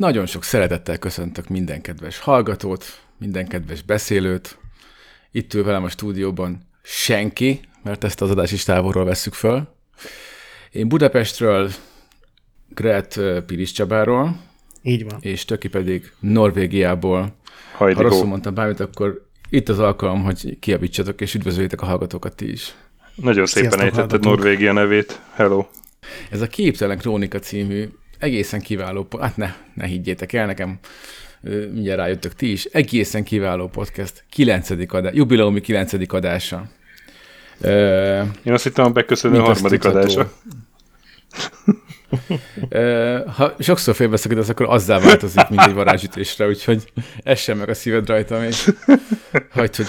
Nagyon sok szeretettel köszöntök minden kedves hallgatót, minden kedves beszélőt. Itt ül velem a stúdióban senki, mert ezt az adást is távolról vesszük föl. Én Budapestről, Gret Piris Csabáról, Így van. és Töki pedig Norvégiából. Hajdigó. Ha rosszul mondtam bármit, akkor itt az alkalom, hogy kiabítsatok és üdvözöljétek a hallgatókat ti is. Nagyon szépen Sziasztok, ejtetted hallgatók. Norvégia nevét. Hello. Ez a Képtelen Krónika című egészen kiváló, hát ne, ne higgyétek el nekem, mindjárt rájöttök ti is, egészen kiváló podcast, 9. adás, jubileumi 9. adása. Ö, Én azt hittem a beköszönő harmadik adása. Ö, ha sokszor félbeszakítasz, akkor azzá változik, mint egy varázsütésre, úgyhogy essen meg a szíved rajtam, és hagyd, hogy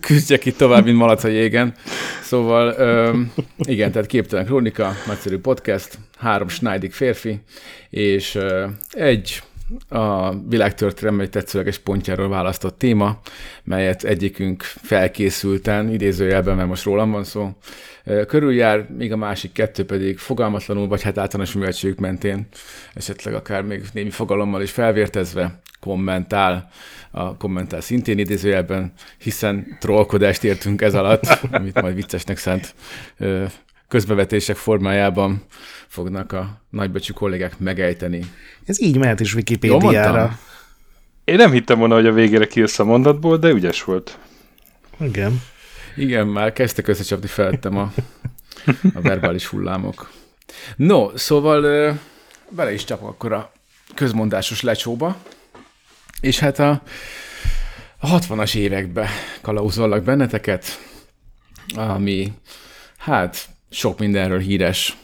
küzdjek itt tovább, mint malac a jégen. Szóval, ö, igen, tehát Képtelen Krónika, nagyszerű podcast, három Schneidig férfi, és ö, egy a világtörténelem egy tetszőleges pontjáról választott téma, melyet egyikünk felkészülten, idézőjelben, mert most rólam van szó, körüljár, míg a másik kettő pedig fogalmatlanul, vagy hát általános műveltségük mentén, esetleg akár még némi fogalommal is felvértezve kommentál, a kommentál szintén idézőjelben, hiszen trollkodást értünk ez alatt, amit majd viccesnek szánt közbevetések formájában fognak a nagybecsű kollégák megejteni. Ez így mehet is Wikipédiára. Én nem hittem volna, hogy a végére kijössz a mondatból, de ügyes volt. Igen. Igen, már kezdtek összecsapni felettem a, a verbális hullámok. No, szóval bele is csapok akkor a közmondásos lecsóba, és hát a, a 60-as évekbe kalauzollak benneteket, ami hát sok mindenről híres.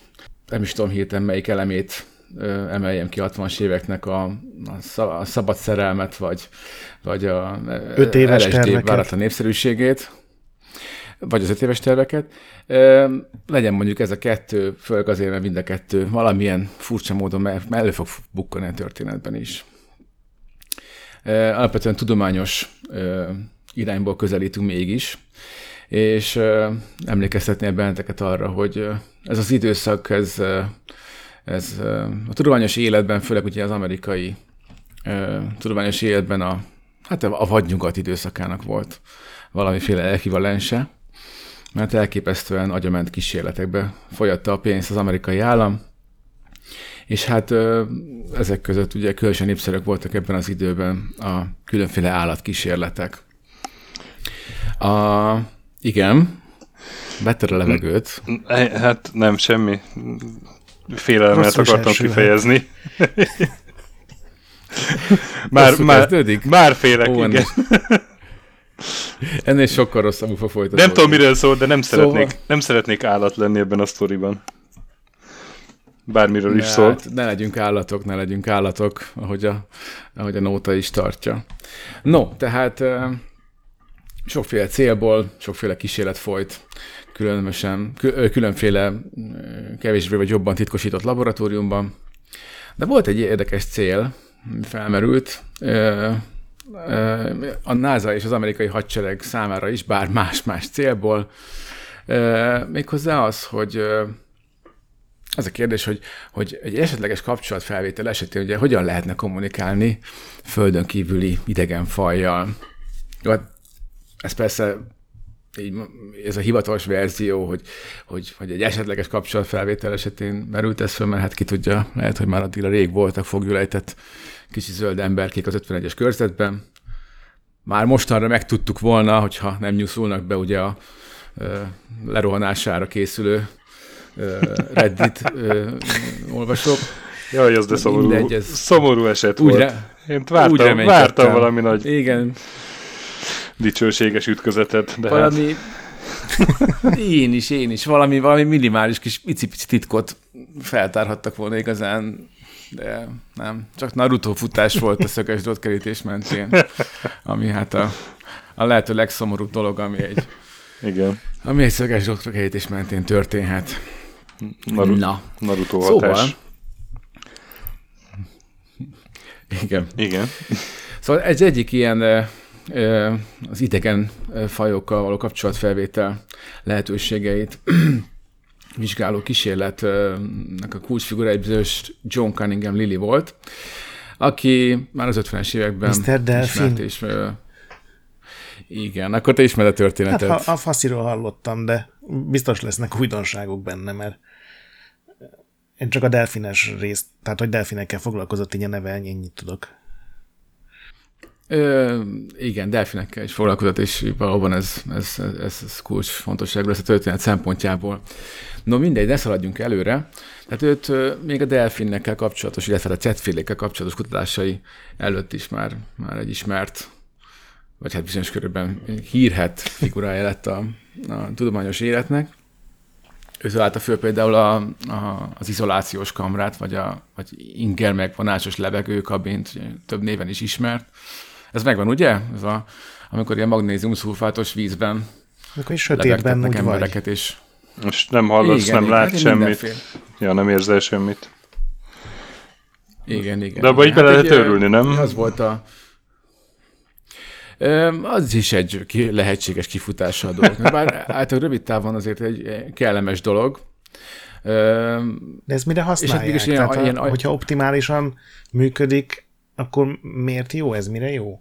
Nem is tudom hirtelen melyik elemét emeljem ki 60-as éveknek a, a, szab- a szabad szerelmet, vagy, vagy a Öt éves LSD váratlan népszerűségét, vagy az öt éves terveket. Legyen mondjuk ez a kettő, főleg azért, mert mind a kettő valamilyen furcsa módon elő fog bukkani a történetben is. Alapvetően tudományos irányból közelítünk mégis, és ö, emlékeztetnél benneteket arra, hogy ez az időszak, ez, ez a tudományos életben, főleg ugye az amerikai ö, tudományos életben a, hát a vadnyugat időszakának volt valamiféle ekvivalense, mert elképesztően agyament kísérletekbe folyatta a pénzt az amerikai állam, és hát ezek között ugye különösen népszerűek voltak ebben az időben a különféle állatkísérletek. A, igen, vetted a levegőt. Hát nem, semmi. Félelmet Rosszul is akartam elsülhet. kifejezni. már, Rosszul már, kezdődik? már félek, Ó, igen. ennél, ennél sokkal rosszabbul fog folytatódni. Nem tudom, miről szól, de nem Szóval- szeretnék, nem szeretnék állat lenni ebben a sztoriban. Bármiről is Ne, szól. Hát, ne legyünk állatok, ne legyünk állatok, ahogy a, ahogy a nóta is tartja. No, tehát sokféle célból, sokféle kísérlet folyt, különösen, különféle kevésbé vagy jobban titkosított laboratóriumban. De volt egy érdekes cél, felmerült, a NASA és az amerikai hadsereg számára is, bár más-más célból, méghozzá az, hogy az a kérdés, hogy, hogy egy esetleges kapcsolatfelvétel esetén ugye hogyan lehetne kommunikálni földön kívüli idegen fajjal. Ez persze így, ez a hivatalos verzió, hogy, hogy, hogy egy esetleges kapcsolatfelvétel esetén merült ez föl, mert hát ki tudja, lehet, hogy már addigra rég voltak fogjulejtett kicsi zöld emberkék az 51-es körzetben. Már mostanra megtudtuk volna, hogyha nem nyúszulnak be ugye a ö, lerohanására készülő ö, Reddit ö, olvasók. Jaj, az de szomorú, Mindegy, ez- szomorú eset Úgy, volt. re, Én vártam, vártam valami nagy Igen, dicsőséges ütközetet, de hát valami... Én is, én is. Valami, valami minimális kis icipici titkot feltárhattak volna igazán, de nem. Csak Naruto futás volt a szöges drótkerítés mentén, ami hát a, a lehető legszomorúbb dolog, ami egy, igen. ami egy szöges drótkerítés mentén történhet. Naru- Na, Naruto szóval... hatás. Igen. Igen. Szóval ez egyik ilyen ö, az idegen fajokkal való kapcsolatfelvétel lehetőségeit vizsgáló kísérletnek a kulcsfigura egy bizonyos John Cunningham Lilly volt, aki már az 50-es években Mr. Delfin. ismert és igen, akkor te ismered a Hát történetet. ha, a fasziról hallottam, de biztos lesznek újdonságok benne, mert én csak a delfines részt, tehát hogy delfinekkel foglalkozott, így a neve, ennyit tudok. Ö, igen, delfinekkel is foglalkozott, és valóban ez, ez, ez, ez kulcs fontosságú lesz a történet szempontjából. No mindegy, ne szaladjunk előre. Tehát őt ö, még a delfinnekkel kapcsolatos, illetve a cetfélékkel kapcsolatos kutatásai előtt is már, már egy ismert, vagy hát bizonyos körülben hírhet figurája lett a, a tudományos életnek. Ő találta föl például a, a, az izolációs kamrát, vagy, a, vagy inger megvonásos levegőkabint, több néven is ismert. Ez megvan, ugye? Ez a, amikor ilyen magnézium szulfátos vízben Amikor is sötétben úgy vagy. embereket, és Most nem hallasz, Igen, nem igen, látsz hát semmit. mindenféle. Ja, nem érzel semmit. Igen, igen. De abba így bele lehet egy, ö, őrülni, nem? Az volt a... Az is egy lehetséges kifutása a dolog. Bár általában rövid távon azért egy kellemes dolog. De ez mire használják? mégis ilyen- Tehát, ilyen- hogyha optimálisan működik, akkor miért jó? Ez mire jó?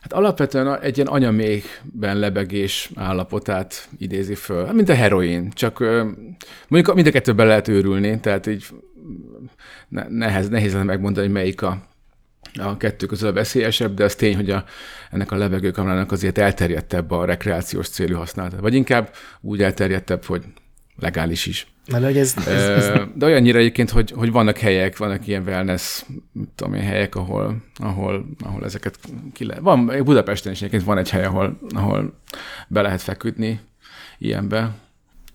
Hát alapvetően egy ilyen anyaméhben lebegés állapotát idézi föl, mint a heroin, csak mondjuk mind a kettőben lehet őrülni, tehát így ne- nehez, nehéz lenne megmondani, hogy melyik a, a kettő közül a veszélyesebb, de az tény, hogy a, ennek a levegőkamrának azért elterjedtebb a rekreációs célú használata. Vagy inkább úgy elterjedtebb, hogy legális is. Mert hogy ez, ez, ez De olyannyira egyébként, hogy, hogy vannak helyek, vannak ilyen wellness, tudom én, helyek, ahol, ahol, ahol ezeket ki lehet. Van, Budapesten is egyébként van egy hely, ahol, ahol be lehet feküdni ilyenbe.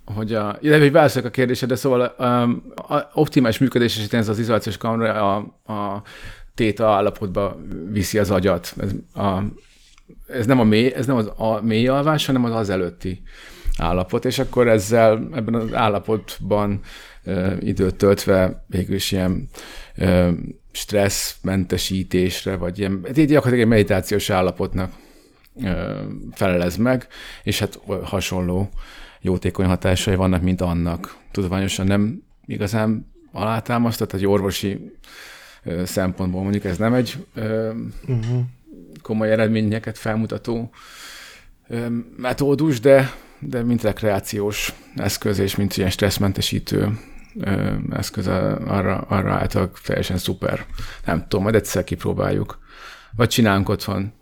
Hogy a, illetve, hogy válaszolok a kérdésedre, szóval a, a optimális működés esetén ez az izolációs kamera a, a téta állapotba viszi az agyat. Ez, a, ez nem a mély, ez nem az a mély alvás, hanem az az előtti állapot, és akkor ezzel ebben az állapotban ö, időt töltve végülis ilyen ö, stresszmentesítésre, vagy ilyen, hát így gyakorlatilag egy meditációs állapotnak ö, felelez meg, és hát hasonló jótékony hatásai vannak, mint annak. Tudományosan nem igazán alátámasztott, egy orvosi ö, szempontból mondjuk ez nem egy ö, uh-huh. komoly eredményeket felmutató ö, metódus, de, de mint rekreációs eszköz és mint ilyen stresszmentesítő eszköz arra, arra által teljesen szuper. Nem tudom, majd egyszer kipróbáljuk. Vagy csinálunk otthon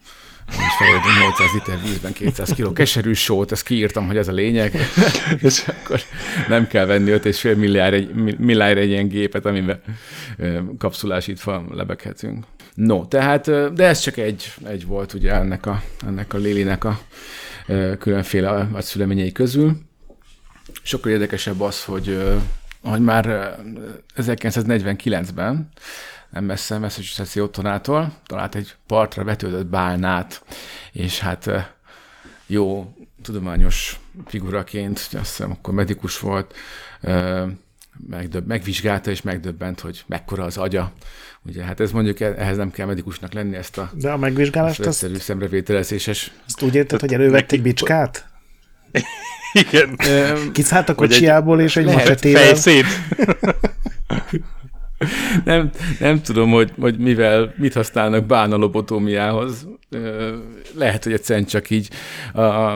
és felérünk 800 liter vízben 200 kg keserű sót, ezt kiírtam, hogy ez a lényeg, és akkor nem kell venni 5,5 milliárd egy, milliárd egy ilyen gépet, amiben kapszulásítva lebeghetünk. No, tehát, de ez csak egy, egy volt ugye ennek a, ennek a Lilinek a különféle agyszüleményei közül. Sokkal érdekesebb az, hogy, hogy már ö, 1949-ben nem messze Massachusetts otthonától, talált egy partra vetődött bálnát, és hát jó tudományos figuraként, azt hiszem akkor medikus volt, megdöbb, megvizsgálta és megdöbbent, hogy mekkora az agya. Ugye, hát ez mondjuk ehhez nem kell medikusnak lenni, ezt a De a ezt megvizsgálást az azt, egyszerű szemrevételezéses. azt úgy érted, hogy elővett egy neki- bicskát? Igen. Kiszállt a kocsiából, és egy macsetével. Fejszét. nem, nem tudom, hogy, hogy mivel, mit használnak bánalobotómiához. Lehet, hogy egyszerűen csak így a,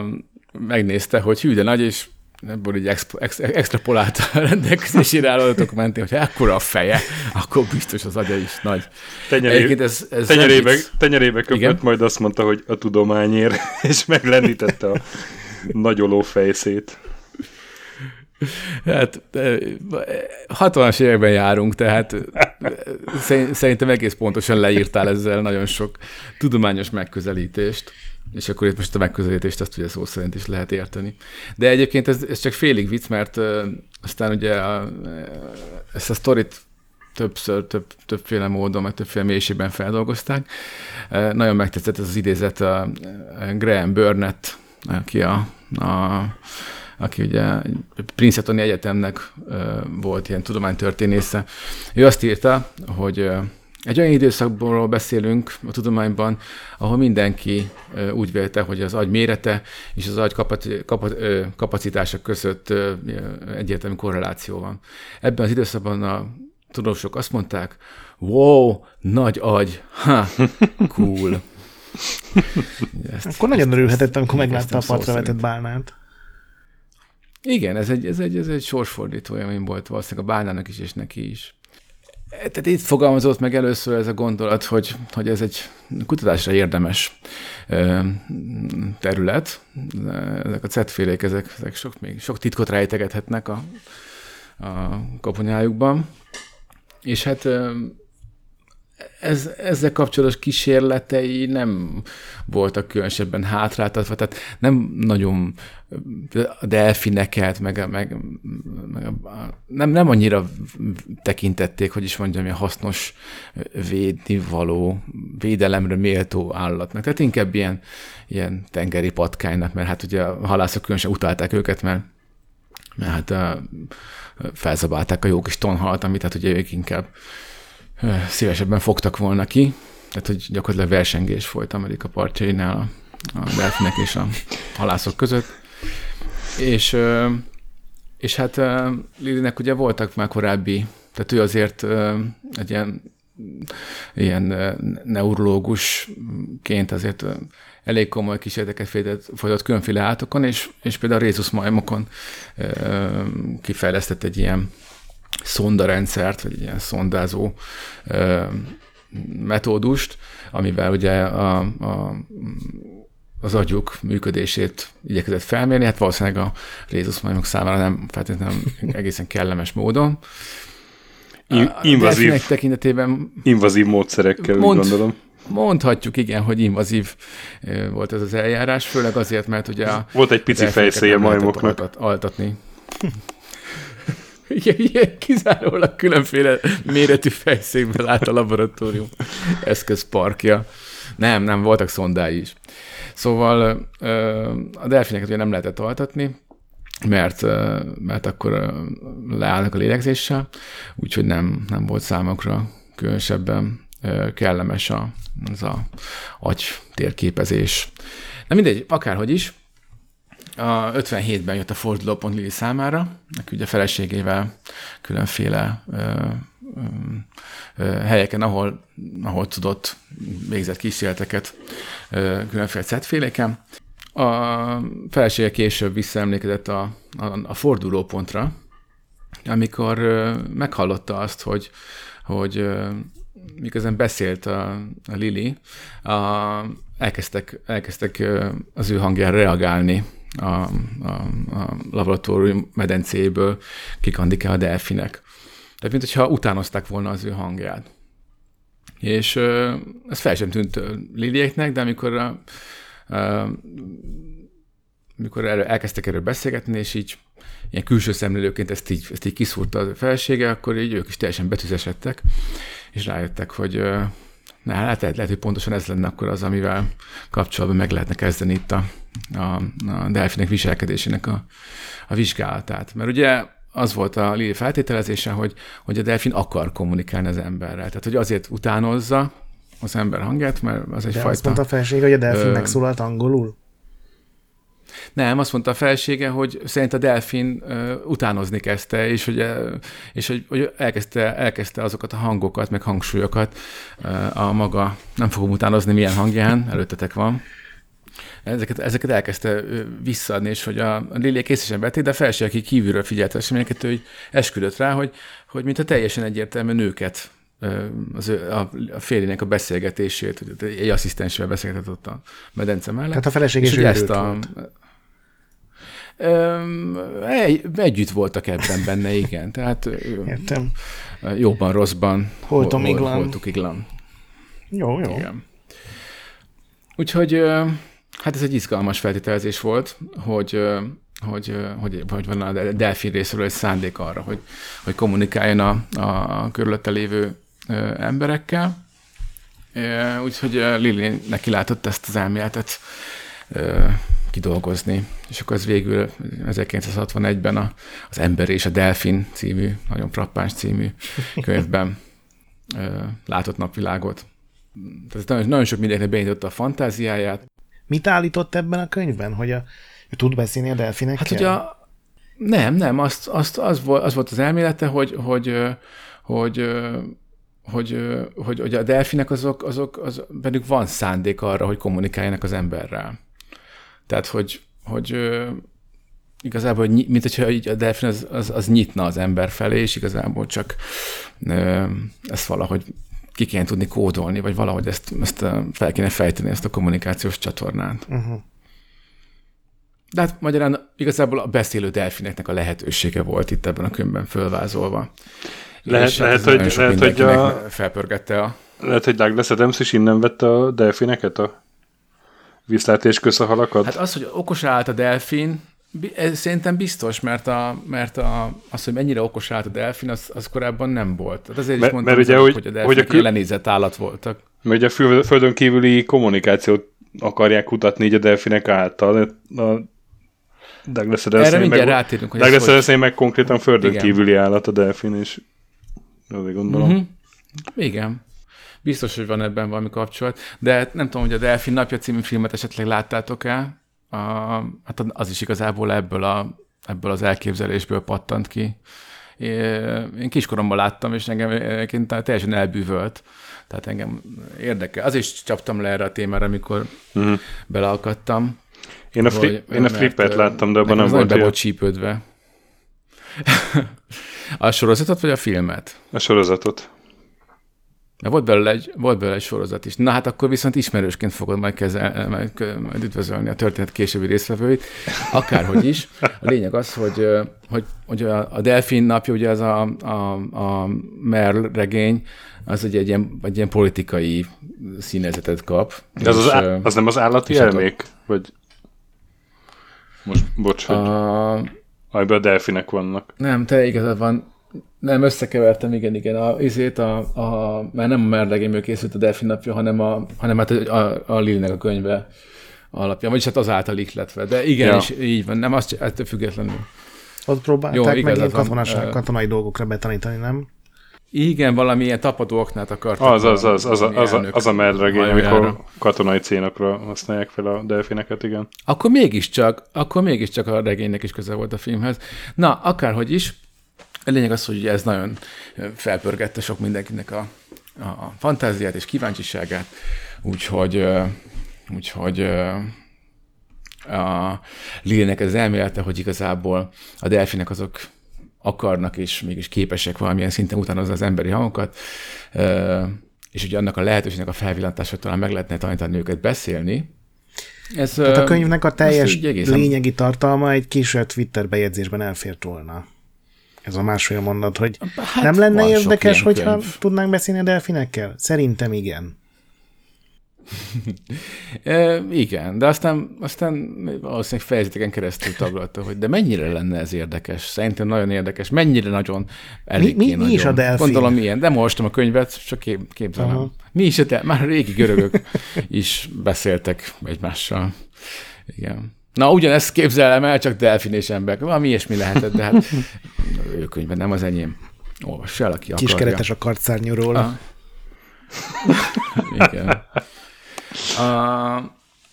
megnézte, hogy hű, de nagy, és ebből így expo, ex, extrapolálta a rendelkezésére álló adatok mentén, hogy ekkora a feje, akkor biztos az agya is nagy. Tenyeré, ez, ez tenyerébe, tenyerébe köpött, Igen. majd azt mondta, hogy a tudományért, és meglendítette a nagyoló fejszét. Hát ö, 60-as években járunk, tehát szerintem egész pontosan leírtál ezzel nagyon sok tudományos megközelítést, és akkor itt most a megközelítést azt ugye szó szerint is lehet érteni. De egyébként ez, ez csak félig vicc, mert ö, aztán ugye a, ezt a sztorit többször, több, többféle módon, meg többféle mélységben feldolgozták. Ö, Nagyon megtetszett ez az idézet a a Graham Burnett, aki a, a aki ugye Princetoni Egyetemnek volt ilyen tudománytörténésze. Ő azt írta, hogy egy olyan időszakból beszélünk a tudományban, ahol mindenki úgy vélte, hogy az agy mérete és az agy kapacitása között egyértelmű korreláció van. Ebben az időszakban a tudósok azt mondták, wow, nagy agy, ha, cool. Ezt, Akkor nagyon örülhetett, amikor meglátta a partra vetett bálnát. Igen, ez egy, ez egy, ez egy sorsfordító élmény volt valószínűleg a bálnának is, és neki is. Tehát itt fogalmazott meg először ez a gondolat, hogy, hogy ez egy kutatásra érdemes terület. Ezek a cetfélék, ezek, ezek sok, még sok titkot rejtegethetnek a, a koponyájukban. És hát ez, ezzel kapcsolatos kísérletei nem voltak különösebben hátráltatva, tehát nem nagyon a delfineket, meg, meg, meg a, nem, nem annyira tekintették, hogy is mondjam, ilyen hasznos védni való, védelemre méltó állatnak. Tehát inkább ilyen, ilyen tengeri patkánynak, mert hát ugye a halászok különösen utálták őket, mert, mert hát a, felzabálták a jó kis tonhalat, amit hát ugye ők inkább szívesebben fogtak volna ki, tehát hogy gyakorlatilag versengés folyt Amerika partjainál a, a delfinek és a halászok között. És, és hát Lilinek ugye voltak már korábbi, tehát ő azért egy ilyen, ilyen neurológusként azért elég komoly kísérleteket folytatott különféle átokon, és, és például a Rézus majmokon kifejlesztett egy ilyen szondarendszert, vagy ilyen szondázó metódust, amivel ugye a, a, az agyuk működését igyekezett felmérni, hát valószínűleg a rézuszmajmok számára nem feltétlenül egészen kellemes módon. In, invazív, tekintetében invazív módszerekkel, mond, úgy gondolom. Mondhatjuk, igen, hogy invazív volt ez az eljárás, főleg azért, mert ugye a Volt egy pici fejszéje majmoknak. Altatni. Ilyen kizárólag különféle méretű fejszékből állt a laboratórium eszközparkja. Nem, nem, voltak szondái is. Szóval a delfineket ugye nem lehetett altatni, mert, mert akkor leállnak a lélegzéssel, úgyhogy nem, nem volt számokra különösebben kellemes a, az a agy térképezés. Na mindegy, akárhogy is, a 57-ben jött a fordulópont Lili számára, neki ugye feleségével különféle ö, ö, ö, helyeken, ahol, ahol tudott, végzett kísérleteket ö, különféle szetféléken. A felesége később visszaemlékezett a, a, a fordulópontra, amikor ö, meghallotta azt, hogy, hogy ö, miközben beszélt a, a Lili, a, elkezdtek, elkezdtek az ő hangjára reagálni a, a, a laboratórium medencéből kikandik el a delfinek. Tehát, mint hogyha utánozták volna az ő hangját. És ez fel sem tűnt Lilieknek, de amikor a, a, amikor erről, elkezdtek erről beszélgetni, és így ilyen külső szemlélőként ezt így, ezt így kiszúrta a felsége, akkor így ők is teljesen betűzesedtek, és rájöttek, hogy Na, hát lehet, lehet, hogy pontosan ez lenne akkor az, amivel kapcsolatban meg lehetne kezdeni itt a, a, a delfinek viselkedésének a, a vizsgálatát. Mert ugye az volt a Lili feltételezése, hogy, hogy a delfin akar kommunikálni az emberrel. Tehát, hogy azért utánozza az ember hangját, mert az egy De azt mondta a felség, hogy a delfin ö, megszólalt angolul? Nem, azt mondta a felsége, hogy szerint a delfin uh, utánozni kezdte, és, hogy, és hogy, hogy elkezdte, elkezdte azokat a hangokat, meg hangsúlyokat uh, a maga, nem fogom utánozni milyen hangján, előttetek van, ezeket, ezeket elkezdte visszaadni, és hogy a, a Liliek készesen vették, de a felség, aki kívülről figyelte eseményeket, ő esküdött rá, hogy, hogy mintha teljesen egyértelműen nőket az, a, a félének a beszélgetését, hogy egy asszisztensvel beszélgetett ott a medence mellett. Tehát a feleség is ezt a, volt. Egy, együtt voltak ebben benne, igen. Tehát Értem. jobban, rosszban Holtom hol, iglan. Holtuk iglan. Jó, jó. Igen. Úgyhogy hát ez egy izgalmas feltételezés volt, hogy hogy, hogy, hogy van a delfin részéről egy szándék arra, hogy, hogy kommunikáljon a, a körülötte lévő emberekkel. Úgyhogy Lili neki látott ezt az elméletet kidolgozni. És akkor az végül 1961-ben a, az Ember és a Delfin című, nagyon frappáns című könyvben látott napvilágot. Tehát nagyon, nagyon sok mindenkinek beindította a fantáziáját. Mit állított ebben a könyvben, hogy a, ő tud beszélni a delfinekkel? Hát ugye a, nem, nem, azt, azt, az, volt, az volt az elmélete, hogy, hogy, hogy, hogy, hogy, hogy a delfinek azok, azok, az, bennük van szándék arra, hogy kommunikáljanak az emberrel. Tehát, hogy, hogy igazából, hogy, mint hogyha a delfin az, az, az nyitna az ember felé, és igazából csak ö, ezt valahogy ki kéne tudni kódolni, vagy valahogy ezt, ezt fel kéne fejteni, ezt a kommunikációs csatornát. Uh-huh. De hát magyarán igazából a beszélő delfineknek a lehetősége volt itt ebben a könyvben fölvázolva. Lehet- És hát lehet, hogy- lehet, hogy a- felpörgette a... Lehet, hogy Douglas Adams is innen vette a delfineket, a viszlát és köszahalakat? Hát az, hogy okos állt a delfin, ez szerintem biztos, mert, a, mert a, az, hogy mennyire okos állt a delfin, az, az korábban nem volt. Tehát azért is Mert- mondtam, mert ugye, hogy- hogy a hogy a delfinek kül- lenézett állat voltak. Mert ugye a földön kívüli kommunikációt akarják kutatni így a delfinek által. A Douglas Erre mindjárt rátérünk, hogy Douglas hogy... Adams meg konkrétan földön Igen. kívüli állat a delfin, és azért gondolom. Uh-huh. Igen. Biztos, hogy van ebben valami kapcsolat, de hát nem tudom, hogy a Delfin napja című filmet esetleg láttátok-e? A, hát az is igazából ebből, a, ebből az elképzelésből pattant ki. Én kiskoromban láttam, és engem egyébként teljesen elbűvölt. Tehát engem érdekel. Az is csaptam le erre a témára, amikor Uh-huh. beleakadtam. Én a, fli- hogy- én a flippet láttam, de abban nem volt be volt csípődve. a sorozatot, vagy a filmet? A sorozatot. Mert volt belőle, egy, volt belőle egy sorozat is. Na hát akkor viszont ismerősként fogod majd, kezel, majd, majd üdvözölni a történet későbbi résztvevőit. Akárhogy is. A lényeg az, hogy, hogy, hogy a, a Delfin napja, ugye az a, a, a Merl regény, az ugye egy ilyen, egy ilyen politikai színezetet kap. De az, az, És, á- ö, az nem az állati hát elmék? Vagy... Most, bocs, hogy a, ebben a delfinek vannak. Nem, te igazad van. Nem, összekevertem, igen, igen. A, izét a, a, már nem a Merlegényből készült a Delfin napja, hanem, a, hanem hát a, a, a Lilnek a könyve alapja, vagyis hát azáltal ihletve. De igen, Ja. és így van, nem azt ettől függetlenül. Ott próbálták Jó, meg igazad ilyen van. katonaság, katonai dolgokra betanítani, nem? Igen, valamilyen tapadó oknát akartak. Az, az, az, az, a, valami az, a, az a hajójára. amikor katonai célnakra használják fel a delfineket, igen. Akkor mégiscsak, akkor mégiscsak a regénynek is köze volt a filmhez. Na, akárhogy is, a lényeg az, hogy ez nagyon felpörgette sok mindenkinek a, a fantáziát és kíváncsiságát, úgyhogy, úgyhogy a Lilnek ez elmélete, hogy igazából a delfinek azok akarnak és mégis képesek valamilyen szinten utánozni az emberi hangokat, és ugye annak a lehetőségnek a felvillantása talán meg lehetne tanítani őket beszélni. Ez, Tehát a könyvnek a teljes lényegi tartalma egy kis Twitter bejegyzésben elfért volna. Ez a másfél mondat, hogy Hát nem lenne érdekes, hogyha könyv. tudnánk beszélni a delfinekkel? Szerintem igen. E, igen, de aztán, aztán valószínűleg fejezeteken keresztül taglalta, hogy de mennyire lenne ez érdekes. Szerintem nagyon érdekes. Mennyire nagyon elég Mi- mi- mi is a delfin? Gondolom ilyen. De olvastam a könyvet, csak kép, képzelem. Aha. Mi is a de, már régi görögök is beszéltek egymással. Igen. Na, ugyanezt képzelem el, csak delfin és ember. Valami ilyesmi lehetett, de hát ő könyvben nem az enyém. Olvass el, aki akarja. Kiskeretes a kartszárnyúról. Ah. Igen. A,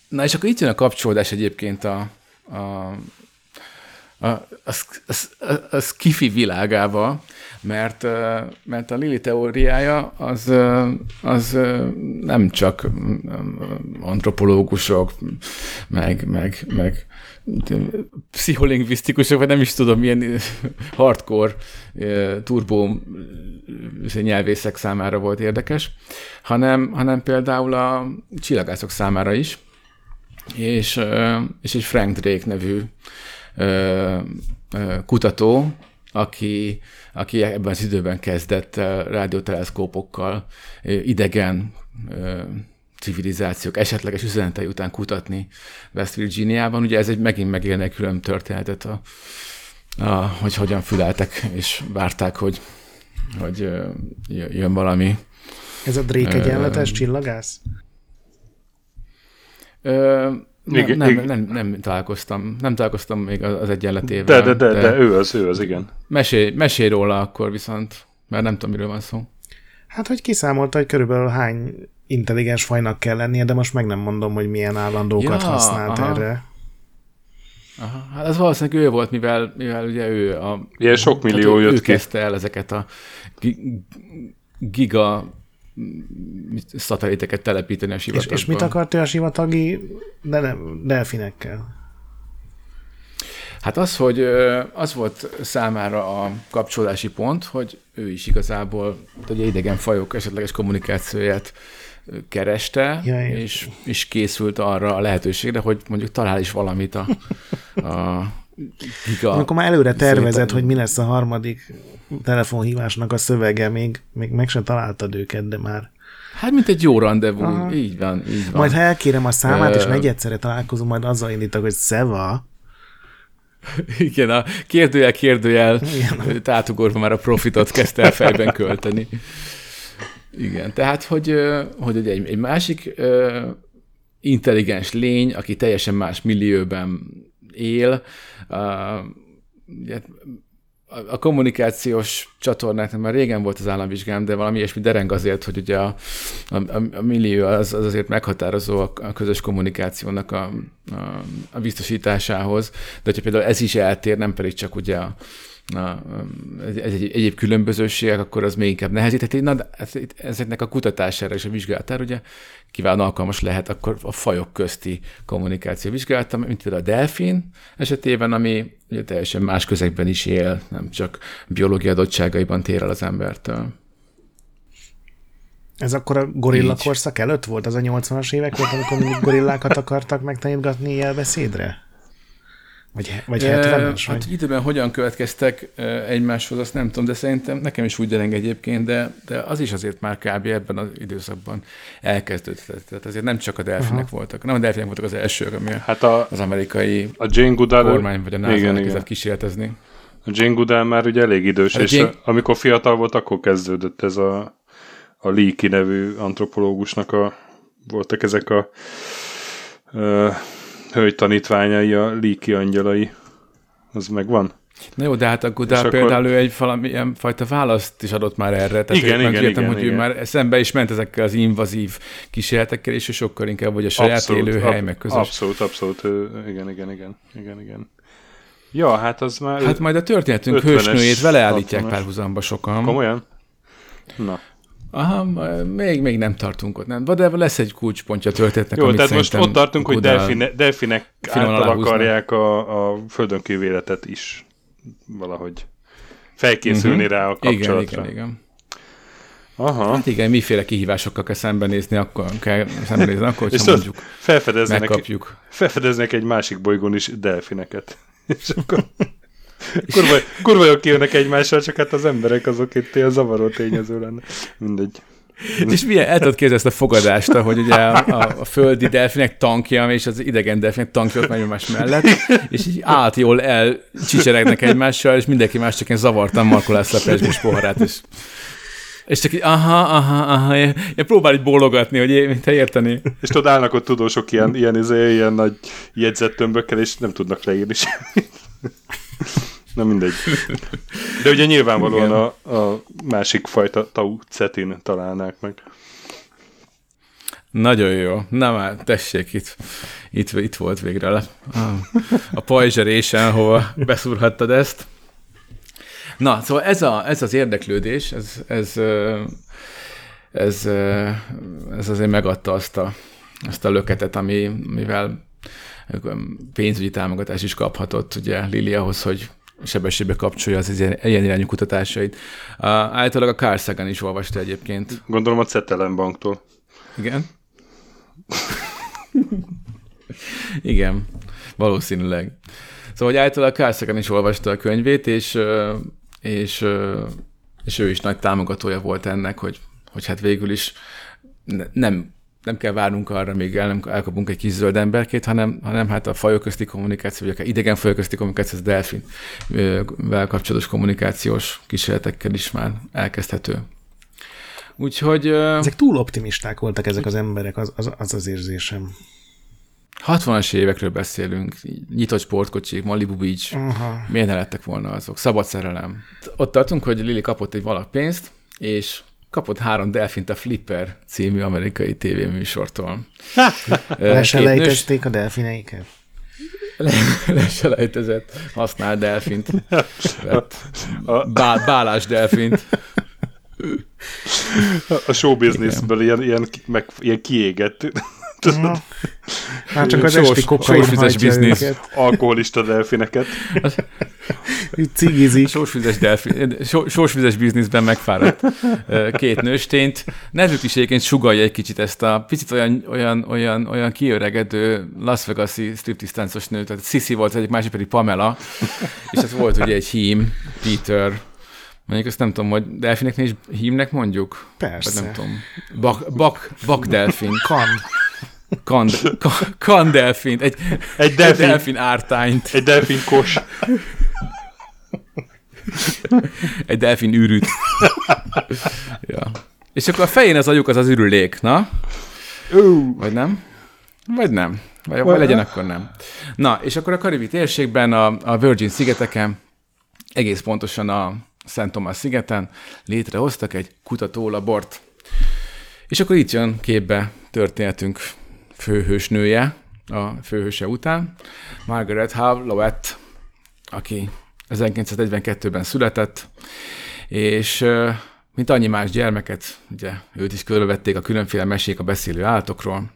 na és akkor itt jön a kapcsolódás egyébként a, a, a, a, a, a, a skifi világába, mert, mert a Lili teóriája az, az nem csak antropológusok, meg, meg, meg pszicholingvisztikusok, vagy nem is tudom, milyen hardcore ö, nyelvészek számára volt érdekes, hanem, hanem például a csillagászok számára is, és, és egy Frank Drake nevű kutató, aki, aki ebben az időben kezdett ö, rádióteleszkópokkal ö, idegen ö, civilizációk esetleges üzenetei után kutatni West Virginiában. Ugye ez egy megint megélne egy külön történetet, a, a, hogy hogyan füleltek, és várták, hogy, hogy jön valami. Ez a Drake Ö, egyenletes csillagász? Ö, nem, Igen, nem, igen. nem, nem, találkoztam, nem találkoztam még az egyenletével. De, de, de, de, ő az, ő az, igen. Mesélj, mesélj róla akkor viszont, mert nem tudom, miről van szó. Hát, hogy kiszámolta, hogy körülbelül hány intelligens fajnak kell lennie, de most meg nem mondom, hogy milyen állandókat Ja, használt aha. erre. Aha, hát az valószínűleg ő volt, mivel, mivel ugye ő a... Ilyen sok millió tehát ő, jött ő ki. kezdte el ezeket a gi- giga szatelliteket telepíteni a sivatagban. És, és mit akart ő a sivatagi de nem, delfinekkel? Hát az, hogy az volt számára a kapcsolódási pont, hogy ő is igazából hogy idegen fajok esetleges kommunikációját kereste, ja, és, és készült arra a lehetőségre, hogy mondjuk talál is valamit a, a giga Amikor már előre tervezett, hogy mi lesz a harmadik telefonhívásnak a szövege, még, még meg sem találtad őket, de már Hát, mint egy jó rendezvú. Aha. Így van, így van. Majd ha elkérem a számát, és megy egyszerre találkozunk, majd azzal indítok, hogy szeva. Igen, a kérdőjel, kérdőjel tátugorva már a profitot kezdte el fejben költeni. Igen, tehát, hogy, hogy egy, egy másik intelligens lény, aki teljesen más millióben él, a kommunikációs csatornák már régen volt az államvizsgám, de valami ilyesmi dereng azért, hogy ugye a, a, a millió az, az azért meghatározó a, a közös kommunikációnak a, a, a biztosításához, de hogyha például ez is eltér, nem pedig csak ugye a, na, ez egy, egyéb különbözőségek, akkor az még inkább nehezítheti. Na, de ezeknek a kutatására és a vizsgálatára ugye kiválóan alkalmas lehet akkor a fajok közti kommunikáció vizsgálata, mint például a delfin esetében, ami ugye teljesen más közegben is él, nem csak biológiai adottságaiban tér el az embertől. Ez akkor a gorilla Így. korszak előtt volt? Az a 80-as évek volt, amikor mindig gorillákat akartak megtanítgatni jelbeszédre? Vagy, vagy 70-es? Hát vagy? időben hogyan következtek egymáshoz, azt nem tudom, de szerintem nekem is úgy dereng egyébként, de, de az is azért már kb. ebben az időszakban elkezdődött. Tehát azért nem csak a delfinek uh-huh. voltak, nem a delfinek voltak az elsők, ami hát a, az amerikai a Jane Goodall, kormány vagy a NASA igen, igen. kísérletezni. A Jane Goodall már ugye elég idős, hát és Jane... amikor fiatal volt, akkor kezdődött ez a, a Leakey nevű antropológusnak a, voltak ezek a hölgy tanítványai, a Líki angyalai. Az megvan? Na jó, de hát a Gudál akkor... például ő egy valamilyen fajta választ is adott már erre. Tehát igen, igen, igen, hogy igen. ő már szembe is ment ezekkel az invazív kísérletekkel, és ő sokkal inkább, hogy a saját abszolút, élőhely, ab, meg közös. Abszolút, abszolút. Igen, igen, igen, igen, igen. Ja, hát az már... Hát majd a történetünk hősnőjét vele állítják párhuzamba sokan. Komolyan? Na. Aha, még, még nem tartunk ott, nem. De lesz egy kulcspontja történetnek, Jó, tehát most ott tartunk, hogy delfine, delfinek által akarják a, a földön kívületet is valahogy felkészülni uh-huh. rá a kapcsolatra. Igen, igen, igen. Aha. Hát igen, miféle kihívásokkal kell szembenézni, akkor kell szembenézni, akkor, hogyha mondjuk felfedeznek, megkapjuk. Felfedeznek egy másik bolygón is delfineket. És akkor kurva, kurva jó kijönnek egymással, csak hát az emberek azok itt ilyen zavaró tényező lenne. Mindegy. És milyen, el tudod képzelni ezt a fogadást, hogy ugye a, a, a földi delfinek tankja, és az idegen delfinek tankja ott megy más mellett, és így át jól elcsicseregnek egymással, és mindenki más csak ilyen zavartan markolás a pesgős poharát, és és csak így, aha, aha, aha, én, én próbál így bólogatni, hogy én, te érteni. És tudod, állnak ott tudósok ilyen, ilyen, izé, ilyen nagy jegyzettömbökkel, és nem tudnak leírni semmit. Na mindegy. De ugye nyilvánvalóan a, a másik fajta tau cetin találnák meg. Nagyon jó. Na már, tessék, itt, itt, itt volt végre a, a pajzserésen, hova beszúrhattad ezt. Na, szóval ez, a, ez az érdeklődés, ez, ez, ez, ez azért megadta azt a, azt a löketet, ami, mivel pénzügyi támogatás is kaphatott ugye Lili ahhoz, hogy sebességbe kapcsolja az ilyen, ilyen irányú kutatásait. Uh, általában a Carl Sagan is olvasta egyébként. Gondolom a Cetelen banktól. Igen. Igen, valószínűleg. Szóval, hogy általában a Carl Sagan is olvasta a könyvét, és, és, és ő is nagy támogatója volt ennek, hogy, hogy hát végül is nem nem kell várnunk arra, még el, nem elkapunk egy kis zöld emberkét, hanem, hanem hát a fajok közti kommunikáció, vagy akár idegen fajok közti kommunikáció, az delfin vel kapcsolatos kommunikációs kísérletekkel is már elkezdhető. Úgyhogy... Ezek túl optimisták voltak ezek az emberek, az az, az, az érzésem. 60-as évekről beszélünk, nyitott sportkocsik, Malibu Beach, Aha. miért ne lettek volna azok? Szabad szerelem. Ott tartunk, hogy Lili kapott egy valak pénzt, és kapott három delfint a Flipper című amerikai tévéműsortól. Leselejtezték a delfineiket? Le, leselejtezett, használt delfint. Vett, bá, bálás delfint. A showbusinessből ilyen, ilyen, meg, ilyen kiégett. Tudod? Hát csak az Sós- esti kokain biznisz. Alkoholista delfineket. Így cigizik. Sósvizes, delfin, só- sósvizes bizniszben megfáradt két nőstényt. Nevük is egyébként sugalja egy kicsit ezt a picit olyan, olyan, olyan, olyan kiöregedő Las Vegas-i striptease táncos nő, tehát Sissy volt az egyik, másik pedig Pamela, és ez volt ugye egy hím, Peter, Mondjuk azt nem tudom, hogy delfineknél is hímnek mondjuk? Persze. Vagy nem tudom. Bak, bak, bak delfin. Kan. Kan, kan, kan delfin. Egy, Egy egy delfin, delfin ártányt. egy delfin kos. Egy delfin űrűt. ja. És akkor a fején az agyuk az az ürülék, na? Vagy nem? Vagy nem. Vagy, vagy legyen akkor nem. Na, és akkor a karibi térségben, a, a Virgin szigeteken, egész pontosan a Szent Tomás szigeten létrehoztak egy kutatólabort. És akkor itt jön képbe történetünk főhősnője, a főhőse után, Margaret Howe Lowett, aki 1942-ben született, és mint annyi más gyermeket, ugye őt is körülvették a különféle mesék a beszélő állatokról.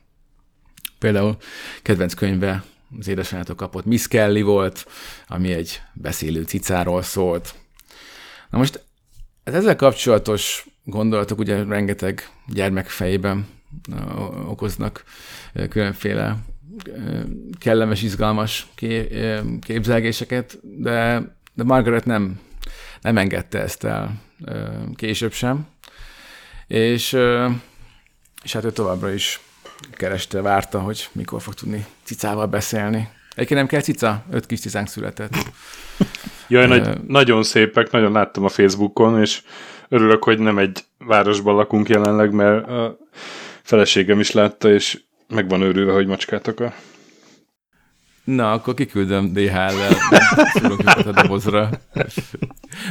Például kedvenc könyve az édesanyjától kapott Miss Kelly volt, ami egy beszélő cicáról szólt. Na most ez ezzel kapcsolatos gondolatok ugye rengeteg gyermek fejében okoznak különféle kellemes, izgalmas képzelgéseket, de, de Margaret nem, nem engedte ezt el később sem. És, és hát ő továbbra is kereste, várta, hogy mikor fog tudni cicával beszélni. Egyébként nem kell cica, öt kis cicánk született. Jaj, nagy, nagyon szépek, nagyon láttam a Facebookon, és örülök, hogy nem egy városban lakunk jelenleg, mert a feleségem is látta, és meg van őrülve, hogy macskát akar. Na, akkor kiküldöm DHL-lel, a dobozra.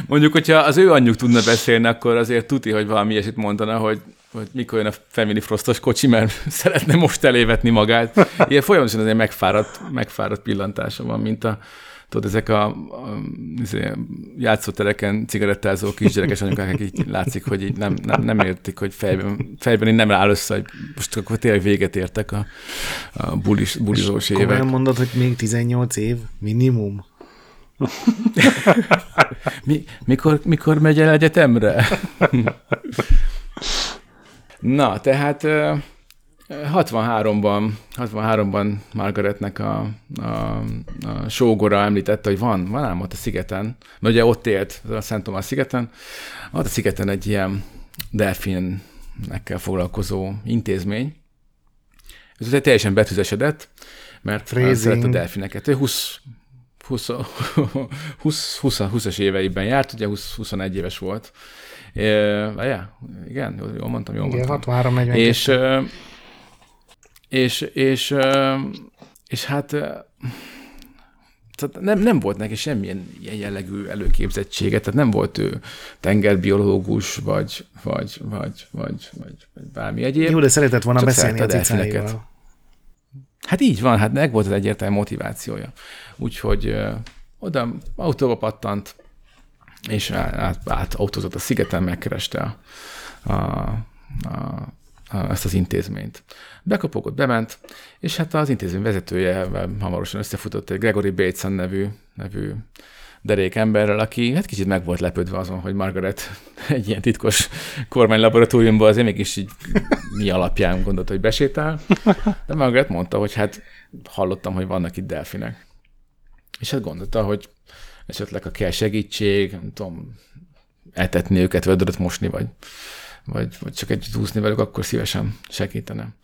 Mondjuk, hogyha az ő anyjuk tudna beszélni, akkor azért tuti, hogy valami ilyesmit mondana, hogy, hogy mikor jön a Family Frostos kocsi, mert szeretne most elévetni magát. Ilyen folyamatosan azért megfáradt, megfáradt pillantása van, mint a tudod, ezek a, a izé, játszótereken cigarettázó kisgyerekes anyukák, akik látszik, hogy így nem, nem, nem értik, hogy fejben, fejben így nem áll össze, hogy most akkor tényleg véget értek a, a bulis, bulizós évek. Komolyan mondod, hogy még 18 év minimum? Mi, mikor, mikor megy el egyetemre? Na, tehát 63-ban, 63-ban Margaretnek a, a, a sógora említette, hogy van, van ám ott a szigeten, mert ugye ott élt, a Szent Tomás szigeten, ott a szigeten egy ilyen delfinnekkel foglalkozó intézmény. Ez ugye teljesen betűzesedett, mert Phrasing. szerette a delfineket. Ő 20, 20, 20, 20, 20-as éveiben járt, ugye 20, 21 éves volt. É, ja, igen, jól, mondtam, jól Igen, mondtam. 63 40 És, és, és, és hát tehát nem, nem volt neki semmilyen ilyen jellegű előképzettsége, tehát nem volt ő tengerbiológus, vagy, vagy, vagy, vagy, vagy, vagy bármi egyéb. Jó, de szeretett volna Csak beszélni a cicáival. Hát így van, hát meg volt az egyértelmű motivációja. Úgyhogy ö, oda autóba pattant, és át, át, autózott a szigeten, megkereste a, a, a, ezt az intézményt. Bekapogott, bement, és hát az intézmény vezetője hamarosan összefutott egy Gregory Bateson nevű, nevű derék emberrel, aki hát kicsit meg volt lepődve azon, hogy Margaret egy ilyen titkos kormánylaboratóriumban azért mégis így mi alapján gondolt, hogy besétál. De Margaret mondta, hogy hát hallottam, hogy vannak itt delfinek. És hát gondolta, hogy esetleg ha kell segítség, nem tudom, etetni őket, vödröt mosni, vagy, vagy, vagy csak együtt úszni velük, akkor szívesen segítenem.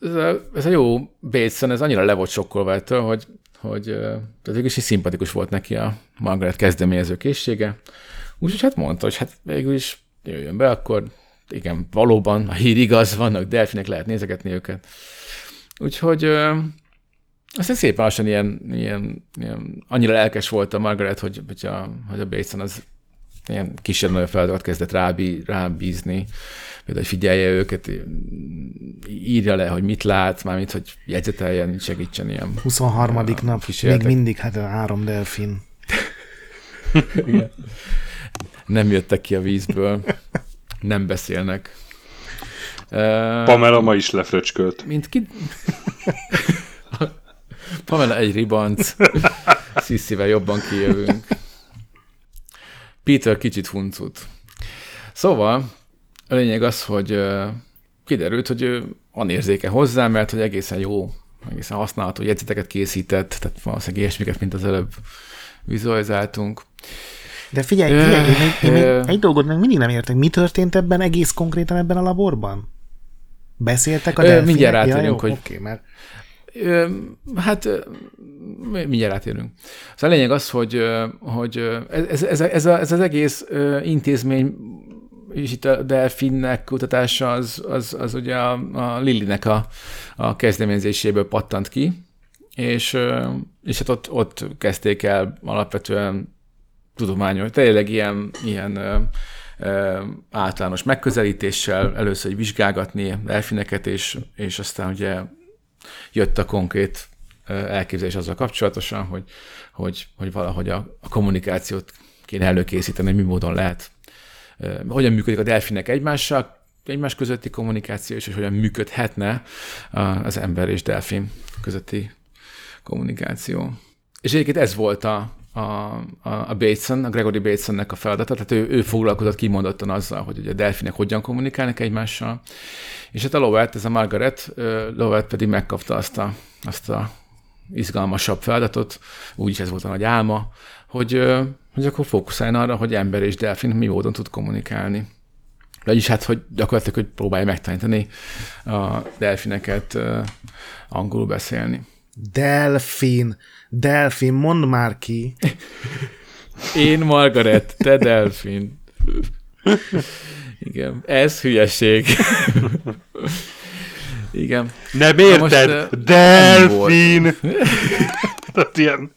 Ez a, ez a jó Bateson, ez annyira le volt sokkolva ettől, hogy, hogy tehát is szimpatikus volt neki a Margaret kezdeményező készsége. Úgyhogy hát mondta, hogy hát végül is jöjjön be, akkor igen, valóban a hír igaz, vannak delfinek, lehet nézegetni őket. Úgyhogy ö, aztán szépen lassan ilyen, ilyen, ilyen, annyira lelkes volt a Margaret, hogy, hogy a, hogy a Bateson az ilyen kisebb-nagyobb feladatokat kezdett rábí, rábízni, például, hogy figyelje őket, írja le, hogy mit lát, mármint, hogy jegyzeteljen, segítsen ilyen. 23. a nap, még kísérletek. mindig hát a három delfin. Nem jöttek ki a vízből. nem beszélnek. Pamela ma is lefröcskölt. Mint ki... Pamela egy ribanc, Sziszivel jobban kijövünk. Peter kicsit huncut. Szóval a lényeg az, hogy kiderült, hogy ő van érzéke hozzá, mert hogy egészen jó, egészen használható jegyzeteket készített, tehát valószínűleg ilyesmiket, mint az előbb vizualizáltunk. De figyelj, figyelj én, még, én még egy dolgot meg mindig nem értek. Mi történt ebben egész konkrétan ebben a laborban? Beszéltek a delfinek? mindjárt Ja, rátérünk, jó, hogy- Oké, mert Hát mindjárt átérünk. Szóval a lényeg az, hogy, hogy ez, ez, ez, a, ez az egész intézmény és itt a delfinnek kutatása az, az, az ugye a, a Lillinek a, a kezdeményezéséből pattant ki, és, és hát ott, ott kezdték el alapvetően tudományos, tényleg ilyen, ilyen általános megközelítéssel először hogy vizsgálgatni delfineket, és, és aztán ugye jött a konkrét elképzelés azzal kapcsolatosan, hogy, hogy, hogy valahogy a, a kommunikációt kéne előkészíteni, hogy mi módon lehet, hogyan működik a delfinek egymással, egymás közötti kommunikáció, és hogy hogyan működhetne az ember és delfin közötti kommunikáció. És egyébként ez volt a, a, a, a Bateson, a Gregory Batesonnek a feladata, tehát ő, ő foglalkozott kimondottan azzal, hogy ugye a delfinek hogyan kommunikálnak egymással, és hát a Lovett, ez a Margaret, Lovett pedig megkapta azt a, azt a izgalmasabb feladatot, úgyis ez volt a nagy álma, hogy, hogy akkor fókuszáljon arra, hogy ember és delfin mi módon tud kommunikálni. Vagyis hát, hogy gyakorlatilag, hogy próbálja megtanítani a delfineket angolul beszélni. Delfin, delfin, mondd már ki. Én Margaret, te delfin. Igen, ez hülyeség. Igen. Nem Na most, érted? Delfin! Tehát ilyen,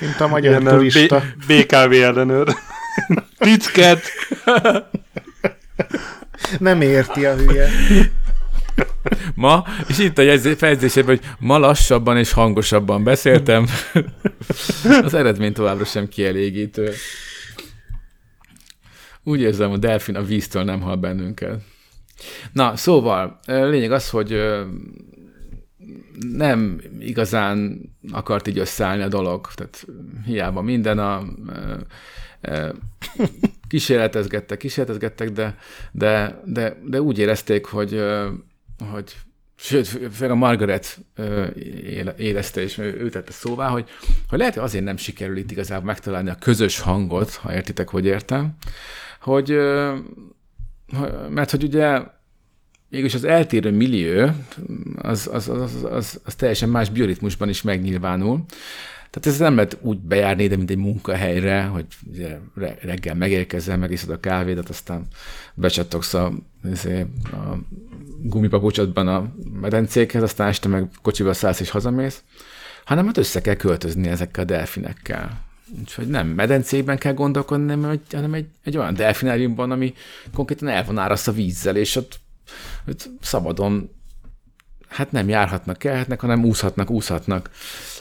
Mint a magyar ilyen turista. B- BKV ellenőr. Ticket! Nem érti a hülye. Ma, és itt a fejezésében, hogy ma lassabban és hangosabban beszéltem. Az eredmény továbbra sem kielégítő. Úgy érzem, a delfin a víztől nem hal bennünket. Na, szóval, lényeg az, hogy nem igazán akart így összeállni a dolog. Tehát hiába minden a kísérletezgettek, kísérletezgettek, de, de, de, de úgy érezték, hogy, hogy sőt, főleg a Margaret érezte, és ő tette szóvá, hogy, hogy lehet, hogy azért nem sikerül itt igazából megtalálni a közös hangot, ha értitek, hogy értem, hogy, mert hogy ugye mégis az eltérő millió, az, az, az, az, az, az teljesen más bioritmusban is megnyilvánul. Tehát ez nem lehet úgy bejárni ide, mint egy munkahelyre, hogy reggel megérkezel, megiszod a kávédat, aztán becsattogsz a, izé, a gumipapucsodban a medencékhez, aztán este meg kocsival szállsz és hazamész, hanem hát össze kell költözni ezekkel a delfinekkel. Úgyhogy nem medencékben kell gondolkodni, hanem egy, hanem egy, egy olyan delfináriumban, ami konkrétan el van áraszt a vízzel, és ott, ott szabadon hát nem járhatnak, kelhetnek, hanem úszhatnak, úszhatnak.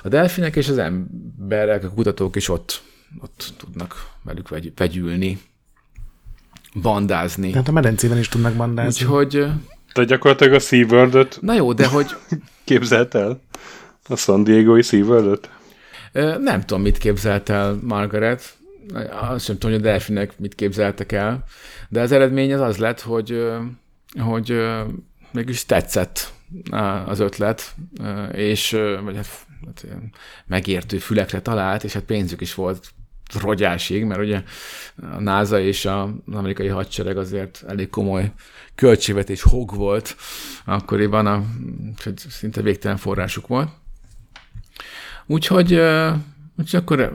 A delfinek és az emberek, a kutatók is ott, ott tudnak velük vegy, vegyülni, bandázni. Tehát a medencében is tudnak bandázni. Úgyhogy, Tehát gyakorlatilag a SeaWorld-öt na jó, de hogy képzelt el? A San Diego-i SeaWorld-öt? Ö, Nem tudom, mit képzelt el Margaret, azt sem tudom, hogy a delfinek mit képzeltek el, de az eredmény az az lett, hogy, hogy mégis tetszett az ötlet, és vagy hát, hát megértő fülekre talált, és hát pénzük is volt rogyásig, mert ugye a NASA és az amerikai hadsereg azért elég komoly költségvetés hog volt akkoriban, a, szinte végtelen forrásuk volt. Úgyhogy, úgyhogy akkor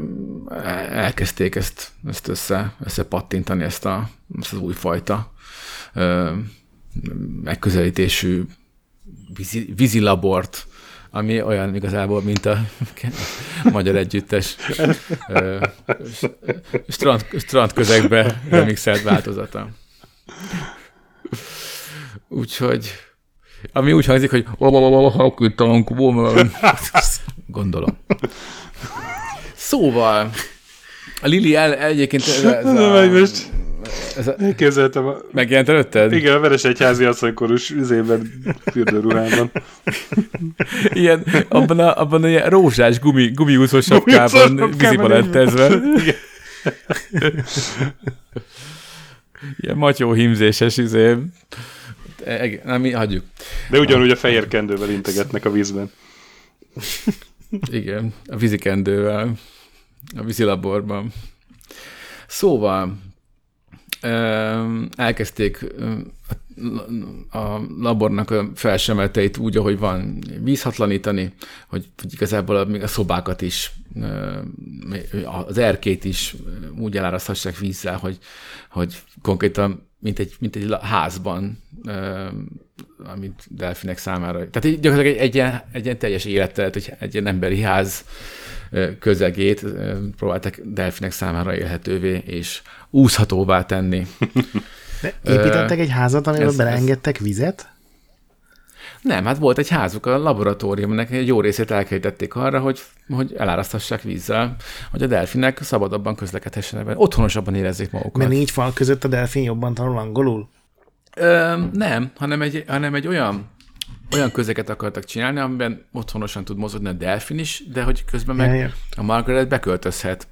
elkezdték ezt, ezt össze, összepattintani, ezt, a, ezt az újfajta megközelítésű vízi, vízilabort, ami olyan igazából, mint a magyar együttes ö, strand, strand közegbe remixelt változata. Úgyhogy ami úgy hangzik, hogy gondolom. Szóval, a Lili el, egyébként ez, ez, a, most ez a... Képzeltem a... Megjelent előtted? Igen, a Veres Egyházi asszonykorús üzében fürdőruhában. Ilyen, abban a, abban a ilyen rózsás gumi, gumiúszó sapkában vízibalettezve. Ilyen matyó himzéses izé. Nem, mi hagyjuk. De ugyanúgy a fehér kendővel integetnek a vízben. Igen, a vízikendővel, a vízilaborban. Szóval elkezdték a labornak a felsemeteit úgy, ahogy van, vízhatlanítani, hogy, hogy igazából még a szobákat is, az erkét is úgy eláraszthassák vízzel, hogy, hogy konkrétan mint egy, mint egy házban, amit delfinek számára. Tehát gyakorlatilag egy, egy, ilyen, egy ilyen teljes életet, egy, egy ilyen emberi ház közegét próbáltak delfinek számára élhetővé és úszhatóvá tenni. De építettek egy házat, amiben ez, beleengedtek vizet? Nem, hát volt egy házuk a laboratóriumnak, egy jó részét elkerítették arra, hogy, hogy elárasztassák vízzel, hogy a delfinek szabadabban közlekedhessenek, otthonosabban érezzék magukat. Mert négy fal között a delfin jobban tanul angolul? Ö, nem, hanem egy, hanem egy olyan olyan közeket akartak csinálni, amiben otthonosan tud mozogni a delfin is, de hogy közben meg a Margaret beköltözhet,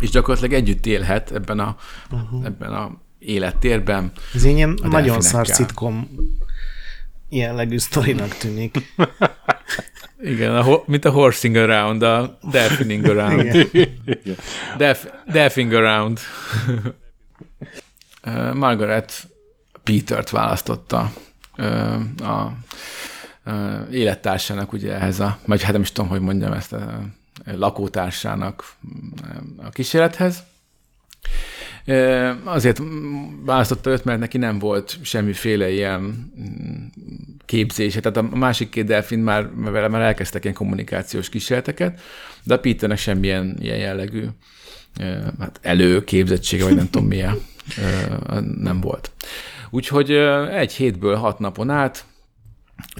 és gyakorlatilag együtt élhet ebben a, uh-huh. ebben a élettérben. Ez ilyen nagyon szar szitkom jellegű sztorinak tűnik. Igen, a, mint a horsing around, a delfining around. Delf, delfing around. Margaret Petert választotta a élettársának ugye ehhez a, vagy hát nem is tudom, hogy mondjam ezt a lakótársának a kísérlethez. Azért választotta őt, mert neki nem volt semmiféle ilyen mm, képzése. Tehát a másik két delfin már vele már elkezdtek ilyen kommunikációs kísérleteket, de a Peternek semmilyen ilyen jellegű hát előképzettsége, vagy nem tudom milyen nem volt. Úgyhogy egy hétből hat napon át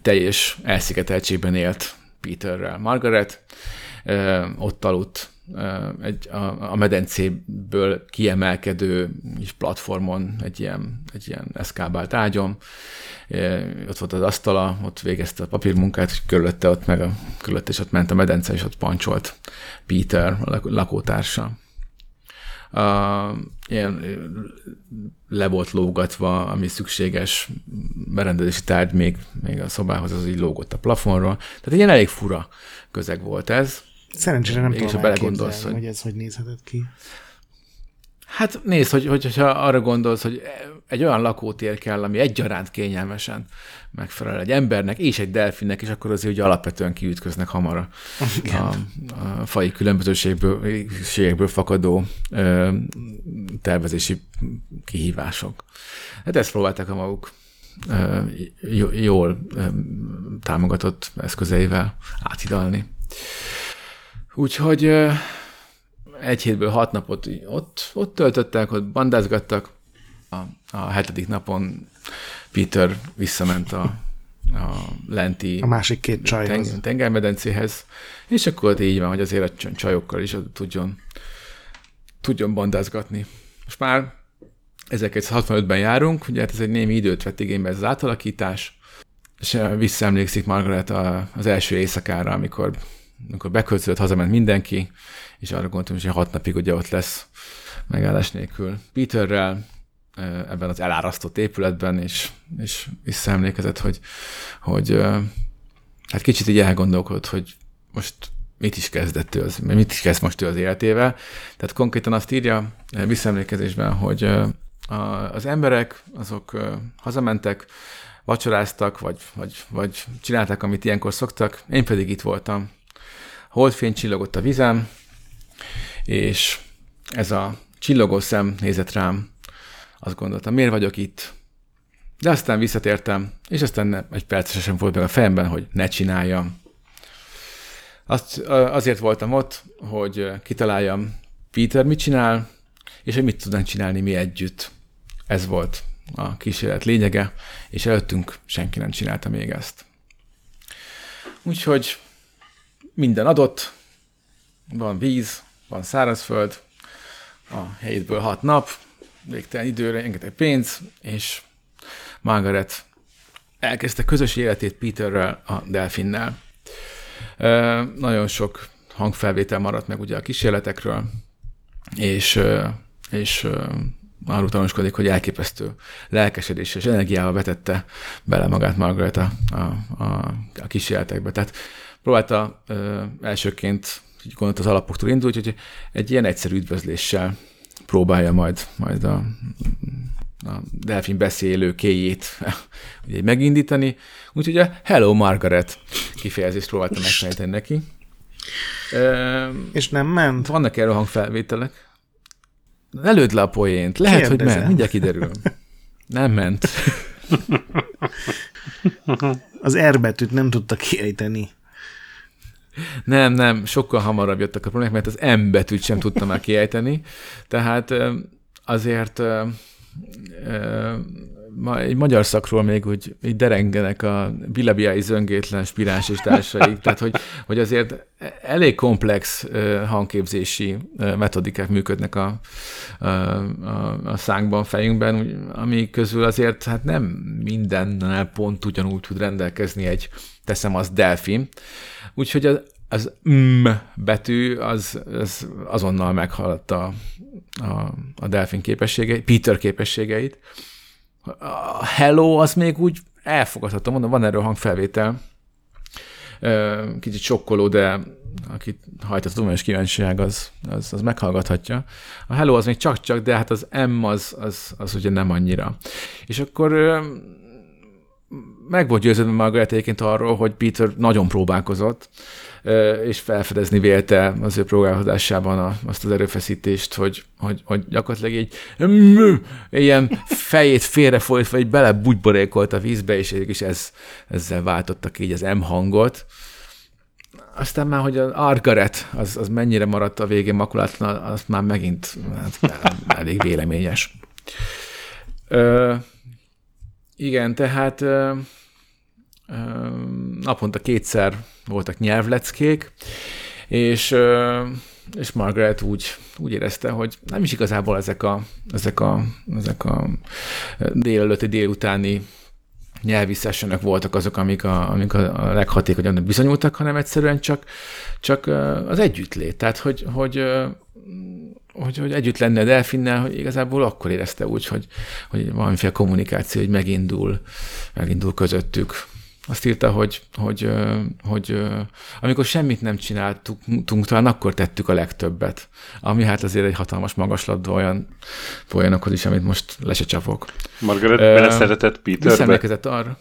teljes elszigeteltségben élt Peterrel. Margaret ott aludt egy, a, a medencéből kiemelkedő is platformon, egy ilyen, egy ilyen eszkábált ágyon. Ott volt az asztala, ott végezte a papírmunkát, és körülötte ott meg a, körülötte, és ott ment a medence, és ott pancsolt Peter, a lakótársa. Uh, ilyen le volt lógatva, ami szükséges berendezési tárgy még, még a szobához, az így lógott a plafonról. Tehát egy ilyen elég fura közeg volt ez. Szerencsére nem tudom belegondolsz, hogy... hogy ez hogy nézhetett ki. Hát nézd, hogy, hogy, hogyha arra gondolsz, hogy egy olyan lakótér kell, ami egyaránt kényelmesen megfelel egy embernek és egy delfinnek, és akkor azért ugye alapvetően kiütköznek hamar a, a, a fai különbözőségből fakadó ö, tervezési kihívások. Hát ezt próbálták a maguk ö, jól ö, támogatott eszközeivel áthidalni. Úgyhogy egy hétből hat napot ott, ott töltöttek, ott bandázgattak. A, a hetedik napon Peter visszament a, a lenti a másik két csajhoz. Teng, tengermedencéhez, és akkor így van, hogy azért a csajokkal is tudjon, tudjon bandázgatni. Most már 1965-ben járunk, ugye hát ez egy némi időt vett igénybe ez az átalakítás, és visszaemlékszik Margaret az első éjszakára, amikor amikor beköltözött, hazament mindenki, és arra gondoltam, hogy hat napig ugye ott lesz megállás nélkül. Peterrel ebben az elárasztott épületben, és, és visszaemlékezett, hogy, hogy hát kicsit így elgondolkodott, hogy most mit is kezdett ő, az, mit is kezd most ő az életével. Tehát konkrétan azt írja visszaemlékezésben, hogy az emberek azok hazamentek, vacsoráztak, vagy, vagy, vagy csinálták, amit ilyenkor szoktak, én pedig itt voltam, holdfény csillogott a vizem, és ez a csillogó szem nézett rám, azt gondoltam, miért vagyok itt? De aztán visszatértem, és aztán egy perc sem volt meg a fejemben, hogy ne csináljam. Azt, azért voltam ott, hogy kitaláljam, Peter mit csinál, és hogy mit tudnánk csinálni mi együtt. Ez volt a kísérlet lényege, és előttünk senki nem csinálta még ezt. Úgyhogy minden adott, van víz, van szárazföld, a hétből hat nap, végtelen időre, rengeteg pénz, és Margaret elkezdte közös életét Peterrel, a delfinnel. Nagyon sok hangfelvétel maradt meg ugye a kísérletekről, és, és arról tanúskodik, hogy elképesztő lelkesedés és energiával vetette bele magát Margaret a, a, a, a kísérletekbe. Tehát próbálta ö, elsőként, gondolt az alapoktól indult, hogy egy ilyen egyszerű üdvözléssel próbálja majd, majd a, a delfin beszélő kéjét ugye, megindítani. Úgyhogy a Hello Margaret kifejezést próbáltam megtanítani neki. És nem ment? Vannak erről hangfelvételek. Előd le a poént. Lehet, Kérdezem. hogy ment. Mindjárt kiderül. Nem ment. Az R betűt nem tudta kiejteni. Nem, nem, sokkal hamarabb jöttek a problémák, mert az M betűt sem tudtam már kiejteni. Tehát azért ma, egy magyar szakról még úgy így derengenek a bilabiái zöngétlen spiráns tehát hogy, hogy azért elég komplex hangképzési metodikák működnek a, a, a, a szánkban, fejünkben, ami közül azért hát nem mindennel pont ugyanúgy tud rendelkezni egy, teszem az delfin. Úgyhogy az, az M betű az, az azonnal meghaladta a, a delfin képességeit, Peter képességeit, Hello az még úgy elfogadható, mondom, van erről hangfelvétel, kicsit sokkoló, de akit hajt a tudományos kíváncsiság, az, az, az meghallgathatja. A Hello az még csak-csak, de hát az M az, az, az ugye nem annyira. És akkor meg volt győződve Margaret egyébként arról, hogy Peter nagyon próbálkozott, és felfedezni vélte az ő próbálkozásában azt az erőfeszítést, hogy, hogy, hogy gyakorlatilag így ilyen fejét félrefolytva, így belebugyborékolt a vízbe, és, és ez, ezzel váltottak így az M hangot. Aztán már, hogy az Argaret, az, az mennyire maradt a végén makulátlan, az már megint hát, elég véleményes. Ö, igen, tehát ö, ö, naponta kétszer voltak nyelvleckék, és, és Margaret úgy, úgy érezte, hogy nem is igazából ezek a, ezek a, ezek a délelőtti, délutáni nyelvi voltak azok, amik a, amik a leghatékonyabbnak bizonyultak, hanem egyszerűen csak, csak az együttlét. Tehát, hogy, hogy, hogy, hogy együtt lenne a delfinnel, hogy igazából akkor érezte úgy, hogy, hogy valamiféle kommunikáció, hogy megindul, megindul közöttük azt írta, hogy, hogy, hogy amikor semmit nem csináltunk, talán akkor tettük a legtöbbet. Ami hát azért egy hatalmas magaslatban olyan olyanokhoz is, amit most le se csapok. Margaret uh, beleszeretett Peterbe? Arra.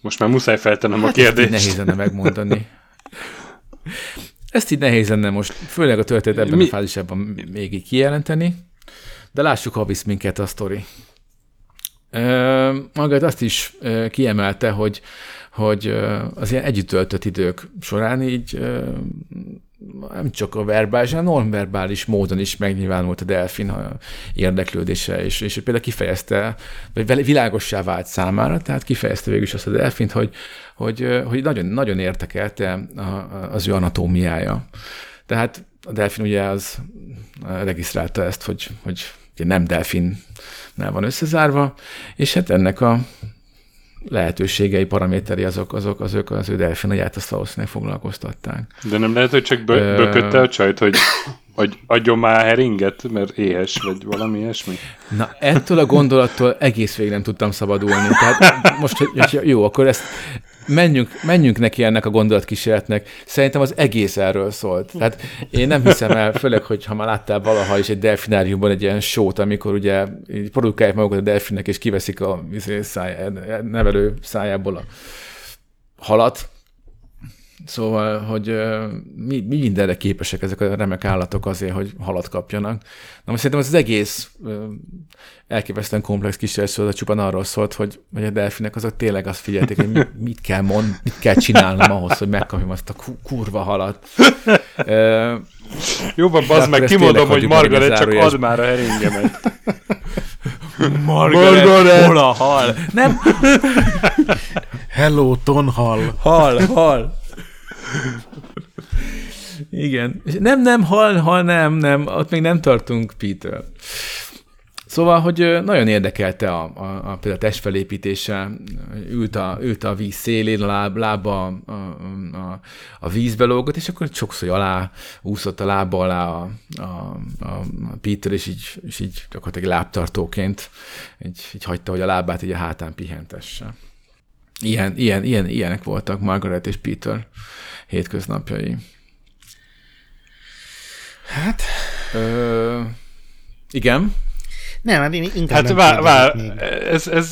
Most már muszáj feltennem hát a kérdést. Nehéz lenne megmondani. Ezt így nehéz lenne most, főleg a történet ebben Mi? a fázisában még így kijelenteni, de lássuk, ha visz minket a sztori. Magad azt is kiemelte, hogy, hogy az ilyen együtt töltött idők során így nem csak a verbális, hanem nonverbális módon is megnyilvánult a delfin érdeklődése, és, és például kifejezte, vagy világossá vált számára, tehát kifejezte végül is azt a delfint, hogy, hogy, hogy nagyon, nagyon értekelte az ő anatómiája. Tehát a delfin ugye az regisztrálta ezt, hogy, hogy nem delfin van összezárva, és hát ennek a lehetőségei, paraméteri azok, azok, azok az ő delfinaját azt valószínűleg foglalkoztatták. De nem lehet, hogy csak bö- bökötte a csajt, hogy, hogy adjon már heringet, mert éhes, vagy valami ilyesmi? Na, ettől a gondolattól egész végig nem tudtam szabadulni. Tehát most, hogy jó, akkor ezt menjünk, menjünk neki ennek a gondolatkísérletnek. Szerintem az egész erről szólt. Tehát én nem hiszem el, főleg, hogy ha már láttál valaha is egy delfináriumban egy ilyen sót, amikor ugye produkálják magukat a delfinnek, és kiveszik a izé, száj, nevelő szájából a halat, Szóval, hogy mi, mi mindenre képesek ezek a remek állatok azért, hogy halat kapjanak. Na most szerintem ez az egész elképesztően komplex kísérlet csupán arról szólt, hogy, hogy a delfinek azok tényleg azt figyelték, hogy mit kell mond, mit kell csinálnom ahhoz, hogy megkapjam azt a kurva halat. Jobban, bazd meg, kimondom, hogy Margaret csak ad már a heringemet. Margaret, Margaret, hol a hal? Nem. Hello, tonhal. Hal, hal. Igen. Nem, nem, hal, hal, nem, nem, ott még nem tartunk, Peter. Szóval, hogy nagyon érdekelte a, a, a például a testfelépítése, ült a, ült a víz szélén, a láb, lába a, a, a vízbe lógott, és akkor sokszor alá úszott a lába alá a, a, a, Peter, és így, és így gyakorlatilag lábtartóként így, így hagyta, hogy a lábát így a hátán pihentesse. Ilyen, ilyen, ilyen, ilyenek voltak Margaret és Peter hétköznapjai. Hát... Ö, igen. Nem, hát én inkább Hát vár, vár ez, ez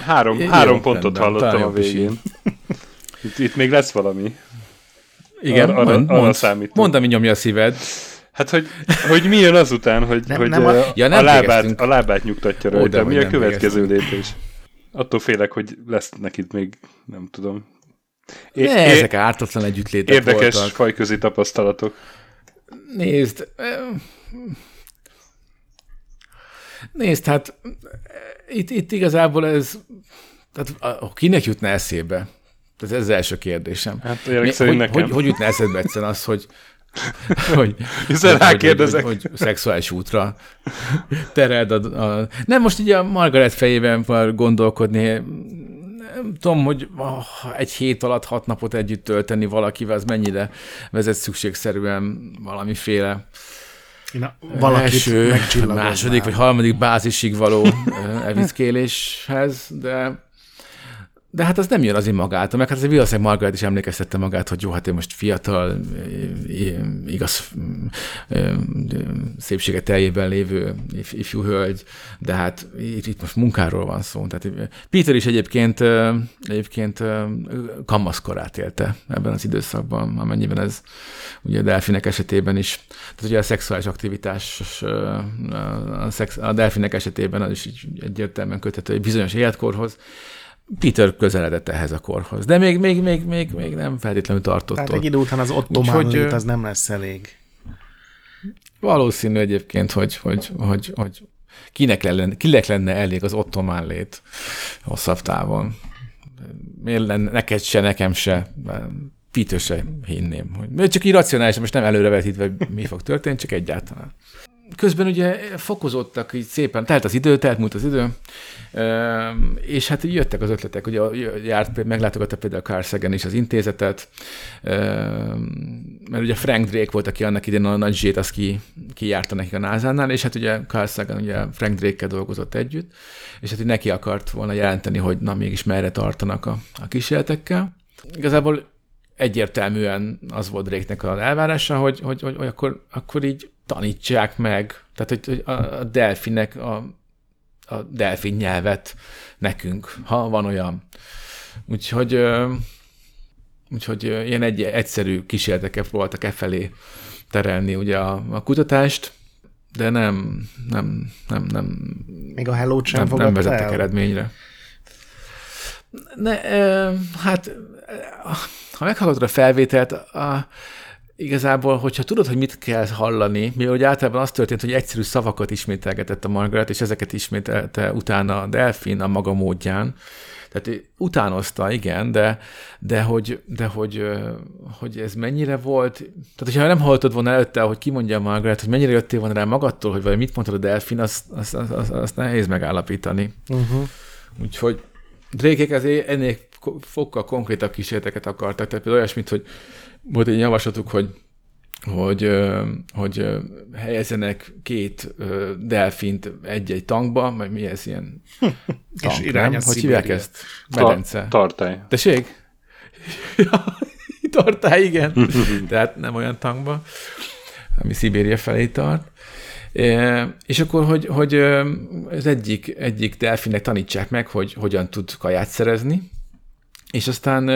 három, Jó, három pontot rendben, hallottam a végén. Itt, itt még lesz valami. Igen, arra, mond, arra mond, számítom. Mondd, ami nyomja a szíved. Hát, hogy, hogy mi jön azután, hogy, nem, hogy nem a, ja, nem a, lábát, a lábát nyugtatja rajta. Ó, mi a következő lépés? Attól félek, hogy lesz neked még, nem tudom. É, ne, é, ezek ártatlan együttlétek Érdekes voltak. fajközi tapasztalatok. Nézd, Nézd, hát itt, itt igazából ez, tehát kinek jutna eszébe? Ez, ez az első kérdésem. Hát Mi, hogy, nekem. Hogy, hogy jutna eszedbe egyszerűen az, hogy hogy, Hiszen hogy, hogy, hogy, hogy, szexuális útra tereld a, a... Nem, most így a Margaret fejében van gondolkodni, nem tudom, hogy oh, egy hét alatt hat napot együtt tölteni valakivel, az mennyire vezet szükségszerűen valamiféle Na, első, második vagy harmadik bázisig való evickéléshez, de de hát az nem jön az én magától, meg hát az valószínűleg Margaret is emlékeztette magát, hogy jó, hát én most fiatal, igaz szépsége teljében lévő ifjú hölgy, de hát itt, itt most munkáról van szó. Tehát Peter is egyébként, egyébként kamaszkorát élte ebben az időszakban, amennyiben ez ugye a delfinek esetében is, tehát ugye a szexuális aktivitás a, szex, a delfinek esetében az is egyértelműen köthető egy bizonyos életkorhoz, Peter közeledett ehhez a korhoz, de még, még, még, még, még nem feltétlenül tartott Tehát egy idő után az ottomán Úgyhogy, az nem lesz elég. Valószínű egyébként, hogy, hogy, hogy, hogy kinek, lenne, kinek lenne elég az ottomán lét hosszabb távon. Miért lenne, neked se, nekem se, Peter se hinném. Hogy, csak irracionális, most nem előrevetítve, mi fog történni, csak egyáltalán közben ugye fokozottak így szépen, telt az idő, telt múlt az idő, és hát így jöttek az ötletek, ugye járt, meglátogatta például Carl Sagan is az intézetet, mert ugye Frank Drake volt, aki annak idén a nagy zsét, az ki, ki járta nekik a NASA-nál, és hát ugye Carl Sagan ugye Frank Drake-kel dolgozott együtt, és hát neki akart volna jelenteni, hogy na mégis merre tartanak a, a kísérletekkel. Igazából egyértelműen az volt Drake-nek az elvárása, hogy, hogy, hogy, hogy akkor, akkor így tanítsák meg, tehát hogy, hogy a, a delfinek a, a delfin nyelvet nekünk, ha van olyan. Úgyhogy, úgyhogy ilyen egy, egyszerű kísérleteket voltak e felé terelni ugye a, a kutatást, de nem, nem, nem, nem. Még a hello sem nem, nem vezettek el? eredményre. Ne, hát, ha meghallgatod a felvételt, a, igazából, hogyha tudod, hogy mit kell hallani, mi hogy általában az történt, hogy egyszerű szavakat ismételgetett a Margaret, és ezeket ismételte utána a Delfin a maga módján. Tehát utánozta, igen, de, de, hogy, de hogy, hogy ez mennyire volt, tehát hogyha nem hallottad volna előtte, hogy kimondja a Margaret, hogy mennyire jöttél volna rá magadtól, hogy vagy mit mondtad a Delfin, azt, azt, azt, azt, nehéz megállapítani. Uh-huh. Úgyhogy Drékék ezért ennél fokkal konkrétabb kísérleteket akartak, tehát például olyasmit, hogy volt egy javaslatuk, hogy hogy, hogy helyezzenek két delfint egy-egy tankba, vagy mi ez ilyen tank, És nem? Hogy hívják ezt? Medence. Tartály. Tessék? tartály, igen. Tehát nem olyan tankba, ami Szibéria felé tart. És akkor, hogy, hogy az egyik, egyik delfinnek tanítsák meg, hogy hogyan tud kaját szerezni, és aztán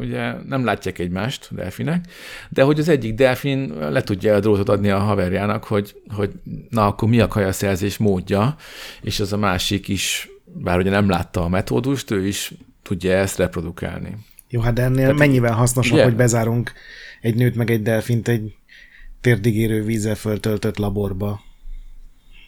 ugye nem látják egymást, delfinek, de hogy az egyik delfin le tudja a drótot adni a haverjának, hogy, hogy na akkor mi a kajaszerzés módja, és az a másik is, bár ugye nem látta a metódust, ő is tudja ezt reprodukálni. Jó, hát de ennél Tehát, mennyivel hasznosabb, ugye? hogy bezárunk egy nőt meg egy delfint egy térdigérő vízzel föltöltött laborba.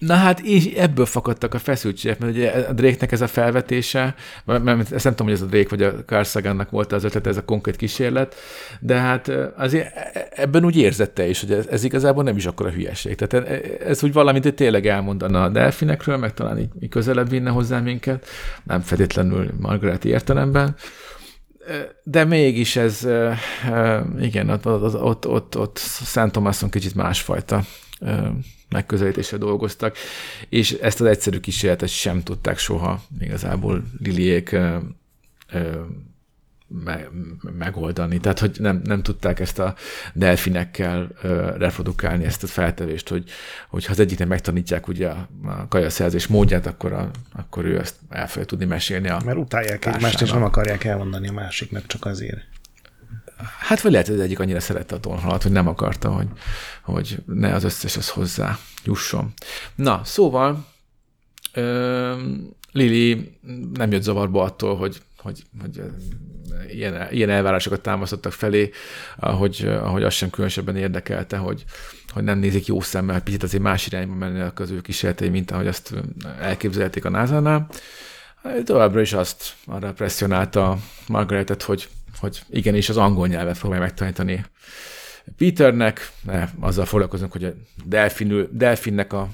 Na hát és ebből fakadtak a feszültségek, mert ugye a Drake-nek ez a felvetése, mert ezt nem tudom, hogy ez a Drake vagy a Carl Sagan-nak volt az ötlet, ez a konkrét kísérlet, de hát azért ebben úgy érzette is, hogy ez, ez igazából nem is akkor a hülyeség. Tehát ez úgy valamit hogy tényleg elmondana a delfinekről, meg talán így, közelebb vinne hozzá minket, nem feltétlenül Margaret értelemben, de mégis ez, igen, ott, ott, ott, ott, Szent Tomászon kicsit másfajta megközelítésre dolgoztak, és ezt az egyszerű kísérletet sem tudták soha igazából Liliék me- megoldani. Tehát, hogy nem, nem tudták ezt a delfinekkel uh, reprodukálni, ezt a feltevést, hogy, hogy ha az egyiknek megtanítják ugye a, a kajaszerzés módját, akkor, a, akkor ő ezt el fogja tudni mesélni a Mert utálják egymást, és nem akarják elmondani a másiknak csak azért. Hát vagy lehet, hogy az egyik annyira szerette a tonhalat, hogy nem akarta, hogy, hogy ne az összes az hozzá jusson. Na, szóval ö, Lili nem jött zavarba attól, hogy, hogy, hogy ilyen, ilyen elvárásokat támasztottak felé, ahogy, ahogy azt sem különösebben érdekelte, hogy, hogy nem nézik jó szemmel, picit azért más irányba mennek az ő kísérletei, mint ahogy azt elképzelték a NASA-nál. Továbbra is azt arra presszionálta Margaretet, hogy hogy igenis az angol nyelvet fogja megtanítani Peternek, ne, azzal foglalkozunk, hogy a delfinül, delfinnek a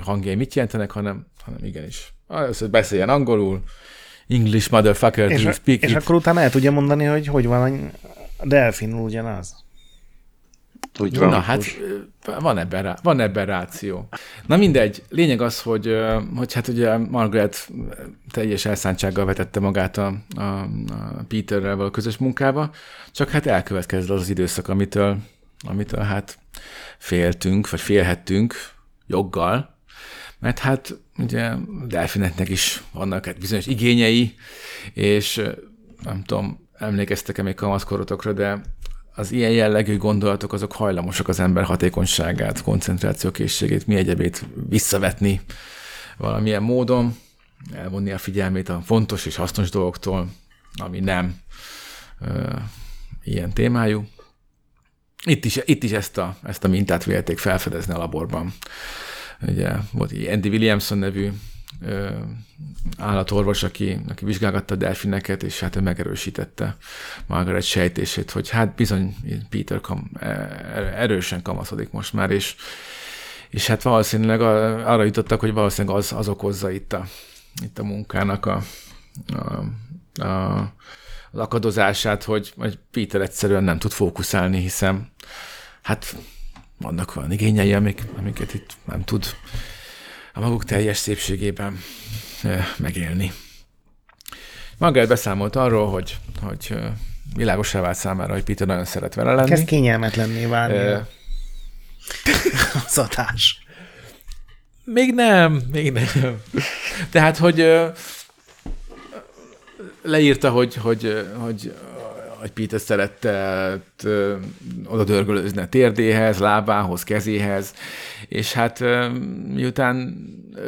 hangjai mit jelentenek, hanem, hanem igenis. Hogy beszéljen angolul, English motherfucker, és, speak És it. akkor utána el tudja mondani, hogy hogy van a delfinul ugyanaz. Úgy van. Na hát van ebben, rá, van ebben ráció. Na mindegy, lényeg az, hogy, hogy hát ugye Margaret teljes elszántsággal vetette magát a, a, a Peterrel való közös munkába, csak hát elkövetkezett az az időszak, amitől, amitől hát féltünk, vagy félhettünk joggal, mert hát ugye delfinetnek is vannak hát bizonyos igényei, és nem tudom, emlékeztek-e még kamaszkorotokra, de az ilyen jellegű gondolatok azok hajlamosak az ember hatékonyságát, koncentrációkészségét, mi egyebét visszavetni valamilyen módon, elvonni a figyelmét a fontos és hasznos dolgoktól, ami nem ö, ilyen témájú. Itt is, itt is ezt, a, ezt a mintát vélték felfedezni a laborban. Ugye volt egy Andy Williamson nevű állatorvos, aki, aki vizsgálgatta a delfineket, és hát ő megerősítette Margaret sejtését, hogy hát bizony Peter kam, e, erősen kamaszodik most már, és, és hát valószínűleg arra jutottak, hogy valószínűleg az, az okozza itt a, itt a munkának a, a, a, az hogy, hogy Peter egyszerűen nem tud fókuszálni, hiszen hát vannak olyan igényei, amik, amiket itt nem tud a maguk teljes szépségében megélni. Margaret beszámolt arról, hogy, hogy világosá vált számára, hogy Peter nagyon szeret vele lenni. Kezd kényelmetlenné válni e... az adás. Még nem, még nem. Tehát, hogy leírta, hogy, hogy, hogy, hogy Peter szerette oda dörgölőzni a térdéhez, lábához, kezéhez, és hát miután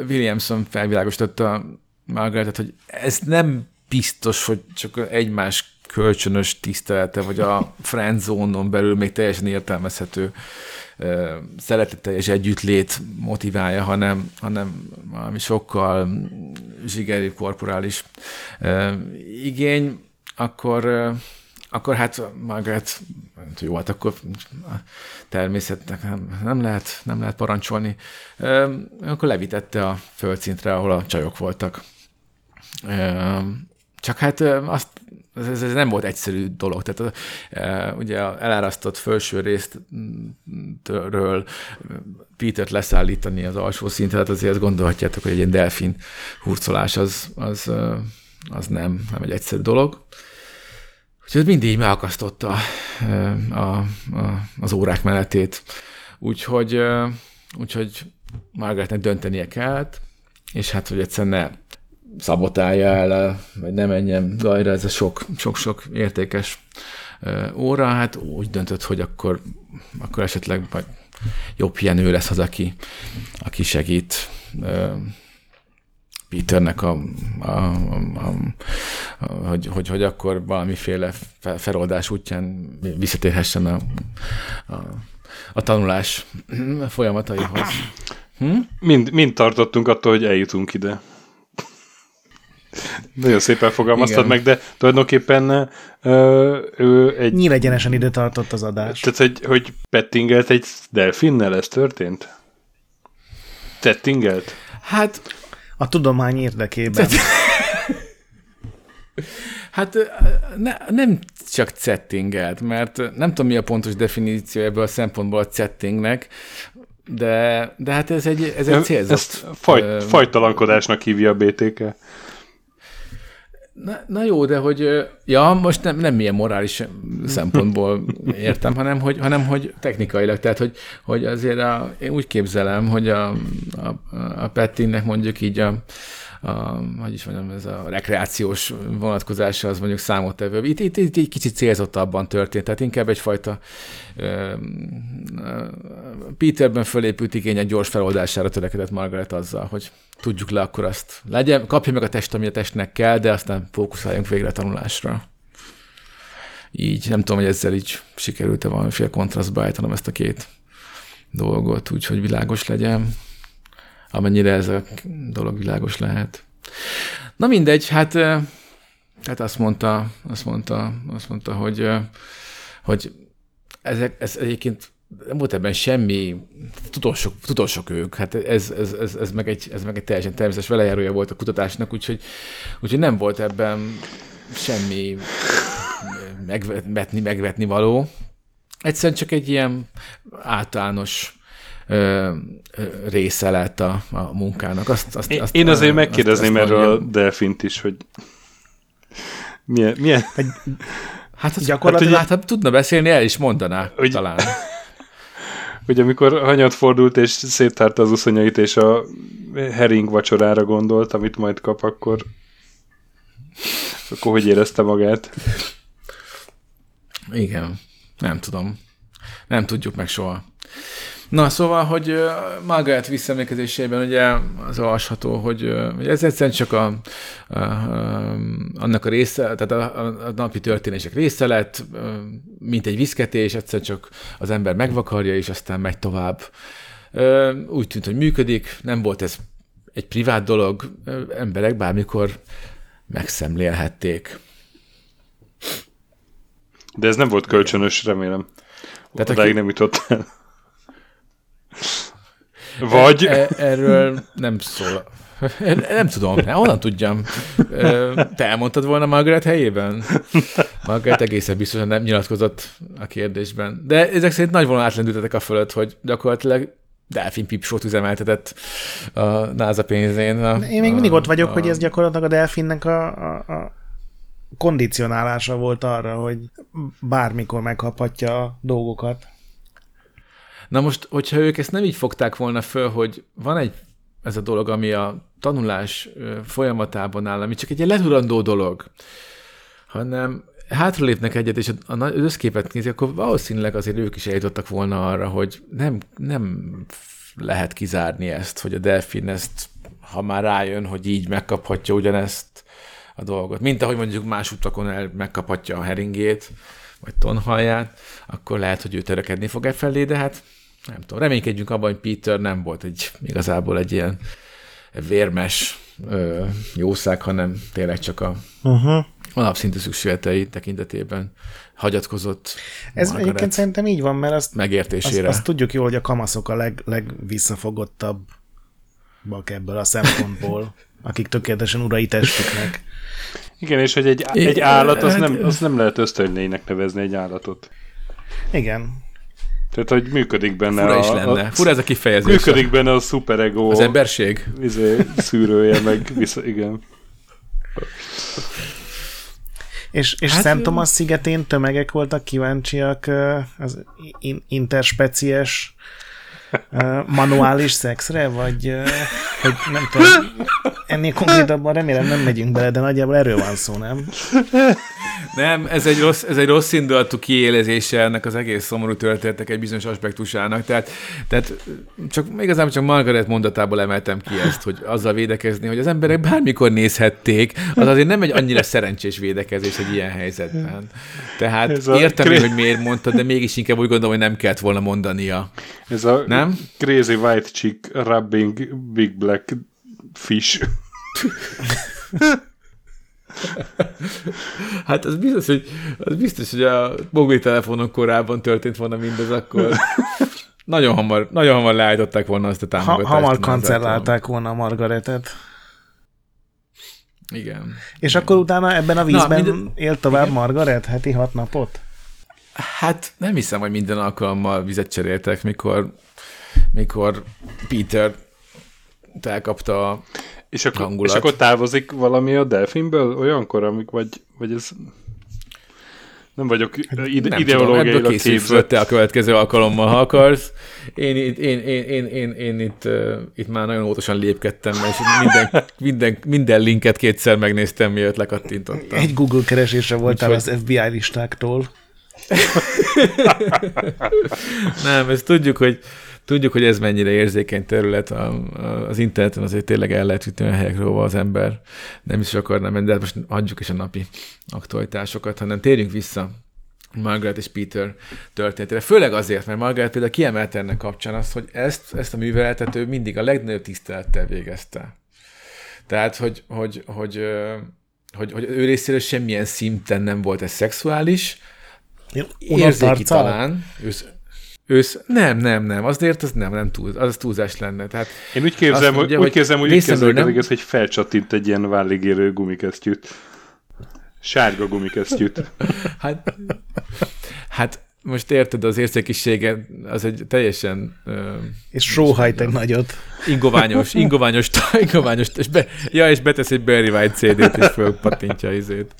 Williamson felvilágosította Margaretet, hogy ez nem biztos, hogy csak egymás kölcsönös tisztelete, vagy a friendzone belül még teljesen értelmezhető szeretetteljes együttlét motiválja, hanem, hanem valami sokkal zsigeri korporális igény, akkor akkor hát Margaret, jó, hát akkor természetnek nem, nem, lehet, nem lehet parancsolni. Akkor levitette a földszintre, ahol a csajok voltak. Csak hát azt, ez, ez nem volt egyszerű dolog. Tehát ugye elárasztott felső résztről Petert leszállítani az alsó szintre, hát azért azt gondolhatjátok, hogy egy ilyen delfin hurcolás az, az, az nem, nem egy egyszerű dolog. Úgyhogy mindig megakasztotta a, a, az órák menetét. Úgyhogy, úgyhogy Margaretnek döntenie kellett, és hát, hogy egyszerűen ne szabotálja el, vagy ne menjen gajra, ez a sok-sok értékes óra, hát úgy döntött, hogy akkor, akkor esetleg vagy jobb pihenő lesz az, aki, aki segít Peternek, a, a, a, a, hogy, hogy, hogy akkor valamiféle feloldás útján visszatérhessen a, a, a tanulás folyamataihoz. Hm? Mind, mind tartottunk attól, hogy eljutunk ide. Nagyon szépen fogalmaztad Igen. meg, de tulajdonképpen ö, ő egy... Nyílegyenesen ide tartott az adás. Tehát, hogy, hogy pettingelt egy delfinnel, ez történt? Tettingelt? Hát... A tudomány érdekében. Hát ne, nem csak cettingelt, mert nem tudom, mi a pontos definíció ebből a szempontból a cettingnek, de, de hát ez egy, ez egy célzott... Ezt faj, fajtalankodásnak hívja a BTK. Na, na jó, de hogy, ja, most nem, nem milyen morális szempontból értem, hanem hogy, hanem hogy technikailag, tehát hogy, hogy azért a, én úgy képzelem, hogy a, a, a Pettinnek mondjuk így a, a, hogy is mondjam, ez a rekreációs vonatkozása az mondjuk számottevő. Itt, itt, itt egy kicsit célzottabban történt, tehát inkább egyfajta uh, Peterben fölépült igény egy gyors feloldására törekedett Margaret azzal, hogy tudjuk le akkor azt. Legyen, kapja meg a test, ami a testnek kell, de aztán fókuszáljunk végre a tanulásra. Így, nem tudom, hogy ezzel így sikerült-e valamiféle kontrasztba állítanom ezt a két dolgot, úgyhogy világos legyen amennyire ez a dolog világos lehet. Na mindegy, hát, hát azt mondta, azt mondta, azt mondta, hogy, hogy ezek, ez egyébként nem volt ebben semmi, tudósok, tudósok ők, hát ez, ez, ez, ez, meg egy, ez meg egy teljesen természetes velejárója volt a kutatásnak, úgyhogy, úgyhogy nem volt ebben semmi megvetni, megvetni való. Egyszerűen csak egy ilyen általános ö, része lett a, a munkának. Azt, azt, én, azt, én azért megkérdezném azt, azt erről a Delfint is, hogy milyen... milyen... Hát az gyakorlatilag hát, ugye, hát, tudna beszélni, el is mondaná hogy, talán. Hogy amikor hanyat fordult, és széttárta az uszonyait, és a hering vacsorára gondolt, amit majd kap, akkor akkor hogy érezte magát? Igen, nem tudom. Nem tudjuk meg soha. Na, szóval, hogy Margaret visszaemlékezésében ugye az olvasható, hogy, hogy ez egyszerűen csak a, a, a, annak a része, tehát a, a, a napi történések része lett, mint egy viszketés, egyszerűen csak az ember megvakarja, és aztán megy tovább. Úgy tűnt, hogy működik, nem volt ez egy privát dolog, emberek bármikor megszemlélhették. De ez nem volt kölcsönös, remélem. Tehát Odáig aki... nem jutott el. Vagy... E, e, erről nem szól. Nem tudom, honnan tudjam. Te elmondtad volna Margaret helyében? Margaret egészen biztosan nem nyilatkozott a kérdésben. De ezek szerint nagy vonal átlendültetek a fölött, hogy gyakorlatilag Delfin Pipsót üzemeltetett a NASA pénzén. A, Én még mindig ott vagyok, a, hogy ez gyakorlatilag a Delfinnek a, a, a kondicionálása volt arra, hogy bármikor megkaphatja a dolgokat. Na most, hogyha ők ezt nem így fogták volna föl, hogy van egy ez a dolog, ami a tanulás folyamatában áll, ami csak egy leturandó dolog, hanem hátralépnek egyet, és az összképet nézik, akkor valószínűleg azért ők is eljutottak volna arra, hogy nem, nem lehet kizárni ezt, hogy a delfin ezt, ha már rájön, hogy így megkaphatja ugyanezt a dolgot. Mint ahogy mondjuk más utakon el megkaphatja a heringét, vagy tonhalját, akkor lehet, hogy ő törekedni fog e felé, de hát nem tudom, reménykedjünk abban, hogy Peter nem volt egy, igazából egy ilyen vérmes ö, jószág, hanem tényleg csak a uh-huh. alapszintű szükségletei tekintetében hagyatkozott. Ez Margaret egyébként szerintem így van, mert azt, megértésére. Azt, azt tudjuk jól, hogy a kamaszok a leg, legvisszafogottabbak ebből a szempontból, akik tökéletesen urai testüknek. Igen, és hogy egy, egy állat, az nem, az nem lehet ösztönlénynek nevezni egy állatot. Igen, tehát, hogy működik benne Fura is lenne. A, Fura ez a kifejezés. Működik benne a szuperego. Az emberség. Izé, szűrője, meg vissza, igen. És, és hát, Szent Thomas szigetén tömegek voltak kíváncsiak az interspecies manuális szexre, vagy hogy nem tudom, ennél konkrétabban remélem nem megyünk bele, de nagyjából erről van szó, nem? Nem, ez egy rossz, ez egy rossz indulatú kiélezése ennek az egész szomorú történetek egy bizonyos aspektusának. Tehát, tehát csak igazából csak Margaret mondatából emeltem ki ezt, hogy azzal védekezni, hogy az emberek bármikor nézhették, az azért nem egy annyira szerencsés védekezés egy ilyen helyzetben. Tehát értem én, hogy miért mondtad, de mégis inkább úgy gondolom, hogy nem kellett volna mondania. Ez a nem? Crazy white chick rubbing big black fish. hát az biztos, hogy, az biztos, hogy a mobiltelefonok korában történt volna mindez, akkor nagyon hamar, nagyon hamar leállították volna azt a támogatást. Ha, hamar kancellálták volna a Margaretet. Igen. És Igen. akkor utána ebben a vízben Na, mind... élt tovább Igen. Margaret heti hat napot? Hát nem hiszem, hogy minden alkalommal vizet cseréltek, mikor, mikor Peter elkapta a és akkor, hangulat. és akkor távozik valami a delfinből olyankor, amik vagy, vagy ez... Nem vagyok ide, nem ideológiailag képzett. a következő alkalommal, ha akarsz. Én, én, én, én, én, én, én itt, uh, itt már nagyon óvatosan lépkedtem, és minden, minden, minden linket kétszer megnéztem, mielőtt lekattintottam. Egy Google keresésre voltál Úgyhogy... az FBI listáktól. nem, ezt tudjuk, hogy Tudjuk, hogy ez mennyire érzékeny terület, a, a, az interneten azért tényleg el lehet jutni olyan helyekre, ahol az ember nem is akarna menni, de hát most adjuk is a napi aktualitásokat, hanem térjünk vissza Margaret és Peter történetére. Főleg azért, mert Margaret például kiemelte ennek kapcsán azt, hogy ezt, ezt a műveletet ő mindig a legnagyobb tisztelettel végezte. Tehát, hogy, hogy, hogy, hogy, hogy ő részéről semmilyen szinten nem volt ez szexuális, érzéki talán, Ősz, nem, nem, nem, azért az nem, nem túl, az túlzás lenne. Tehát Én úgy képzem, mondja, úgy képzem, hogy, úgy képzem, nem... egész, hogy felcsattint egy ilyen válligérő gumikesztyűt. Sárga gumikesztyűt. hát, hát most érted, az érzékisége az egy teljesen... És sóhajt egy nagyot. Ingoványos, ingoványos, ingoványos, és be, ja, és betesz egy Barry White CD-t, és fölpatintja izét.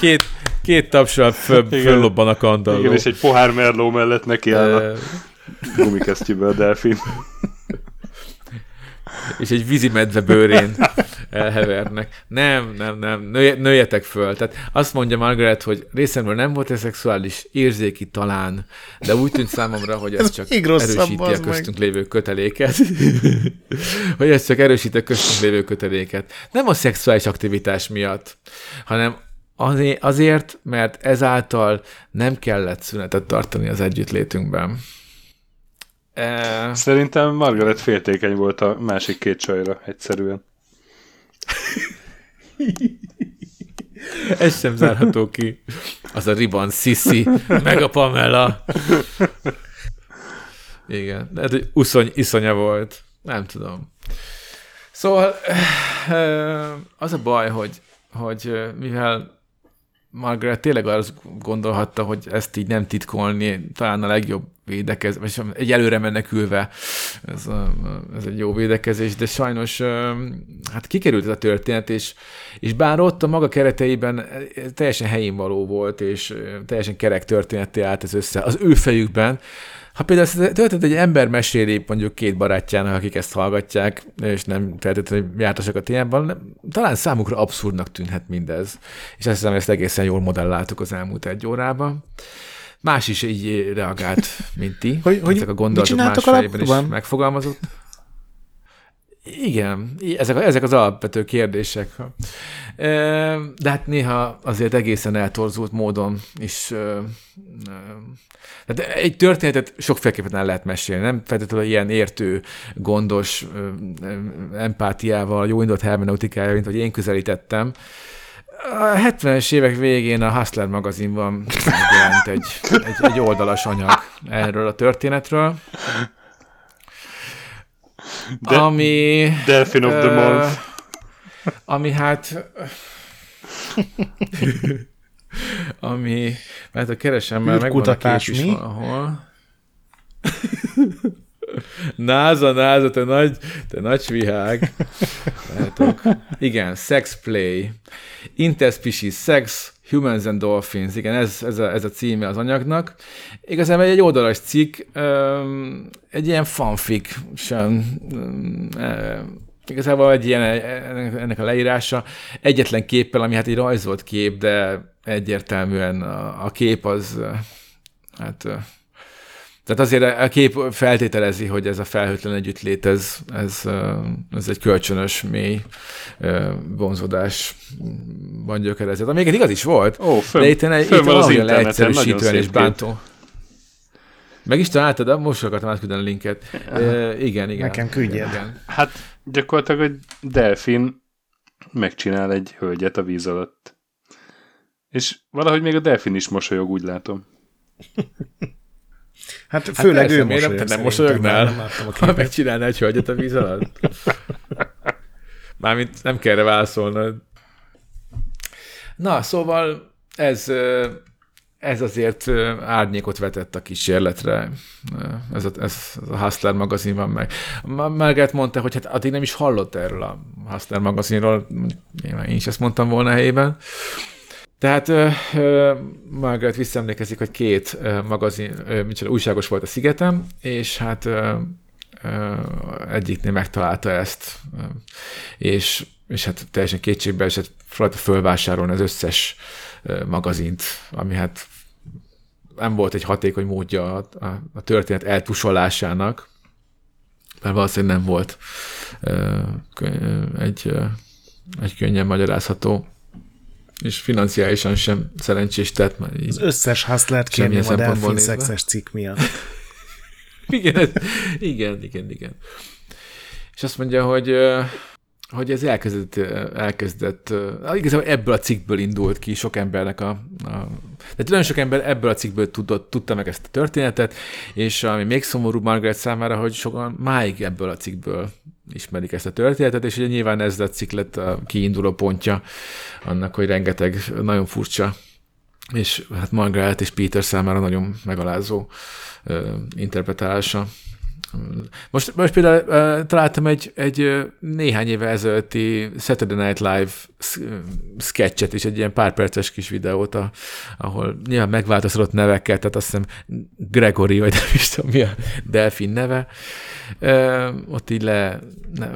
Két, két tapsal föl, föllobban a kandalló. Igen, és egy pohár merló mellett neki áll a gumikesztyűbe a delfin. és egy vízi medve bőrén elhevernek. Nem, nem, nem, Nője, nőjetek föl. Tehát azt mondja Margaret, hogy részemről nem volt ez szexuális, érzéki talán, de úgy tűnt számomra, hogy ez, ez csak erősíti a köztünk meg. lévő köteléket. hogy ez csak erősíti a köztünk lévő köteléket. Nem a szexuális aktivitás miatt, hanem azért, mert ezáltal nem kellett szünetet tartani az együttlétünkben. E... Szerintem Margaret féltékeny volt a másik két csajra, egyszerűen. Ez sem zárható ki. Az a Riban Sissi, meg a Pamela. Igen, de hát, uszony, iszonya volt. Nem tudom. Szóval eh, az a baj, hogy, hogy eh, mivel Margaret tényleg azt gondolhatta, hogy ezt így nem titkolni, talán a legjobb védekezés, vagy egy előre menekülve, ez, a, ez egy jó védekezés, de sajnos hát kikerült ez a történet, és, és bár ott a maga kereteiben teljesen helyén való volt, és teljesen kerek történetté állt ez össze az ő fejükben, ha például történt egy ember meséli mondjuk két barátjának, akik ezt hallgatják, és nem feltétlenül jártasak a témában, talán számukra abszurdnak tűnhet mindez. És azt hiszem, ezt egészen jól modelláltuk az elmúlt egy órában. Más is így reagált, mint ti. Hogy, hogy Ezek a gondolatok más fejében is megfogalmazott. Igen, ezek, ezek az alapvető kérdések. De hát néha azért egészen eltorzult módon is. Tehát egy történetet sokféleképpen el lehet mesélni, nem feltétlenül ilyen értő, gondos empátiával, jó indult hermeneutikája, mint hogy én közelítettem. A 70-es évek végén a Hustler magazinban jelent egy, egy, egy oldalas anyag erről a történetről. De, ami... Delphin of the Month. Ami hát... ami... Mert a keresem, mert megvan a kép is mi? valahol. Náza, náza, te nagy, te nagy vihág. Igen, sex play. Interspecies sex, Humans and Dolphins, igen, ez, ez, a, ez a címe az anyagnak. Igazából egy oldalas cikk, egy ilyen fanfic sem igazából egy ilyen, ennek a leírása egyetlen képpel, ami hát egy rajzolt kép, de egyértelműen a, a kép az hát tehát azért a kép feltételezi, hogy ez a felhőtlen együttlét, ez, ez, ez egy kölcsönös, mély vonzódásban gyökerezett. Ami igaz is volt, Ó, fönn, de itt, fönn itt van az leegyszerűsítően és bántó. Meg is találtad, most akartam átküldeni a linket. E, igen, igen. Nekem küldjél. Hát gyakorlatilag egy delfin megcsinál egy hölgyet a víz alatt. És valahogy még a delfin is mosolyog, úgy látom. Hát főleg persze, ő mosolyog te nem mosolyognál? Nem Ha megcsinálná egy hölgyet a víz alatt? Mármint nem kell erre válaszolnod. Na, szóval ez, ez azért árnyékot vetett a kísérletre. Ez a, ez a Hustler magazinban meg. Ma- Margaret mondta, hogy hát addig nem is hallott erről a Hustler magazinról. Nyilván én is ezt mondtam volna helyében. Tehát ö, Margaret visszaemlékezik, hogy két ö, magazin, ö, micsoda, újságos volt a szigetem, és hát ö, ö, egyiknél megtalálta ezt, ö, és, és hát teljesen kétségbe esett rajta fölvásárolni az összes magazint, ami hát nem volt egy hatékony módja a, a, a történet eltusolásának, mert valószínűleg nem volt ö, egy, ö, egy könnyen magyarázható és financiálisan sem szerencsés tett, mert így, Az összes Semmilyen kérném a delfin szexes cikk miatt. igen, igen, igen, igen. És azt mondja, hogy hogy ez elkezdett, elkezdett ö, igazából ebből a cikkből indult ki sok embernek a, a de nagyon sok ember ebből a cikkből tudott, tudta meg ezt a történetet, és ami még szomorú Margaret számára, hogy sokan máig ebből a cikkből ismerik ezt a történetet, és ugye nyilván ez a cikk lett a kiinduló pontja annak, hogy rengeteg nagyon furcsa és hát Margaret és Peter számára nagyon megalázó ö, interpretálása. Most, most például ö, találtam egy, egy néhány éve ezelőtti Saturday Night Live sketchet is, egy ilyen pár perces kis videót, a, ahol nyilván megváltozott nevekkel, tehát azt hiszem Gregory, vagy nem is tudom mi a delfin neve. Ö, ott így le, ne,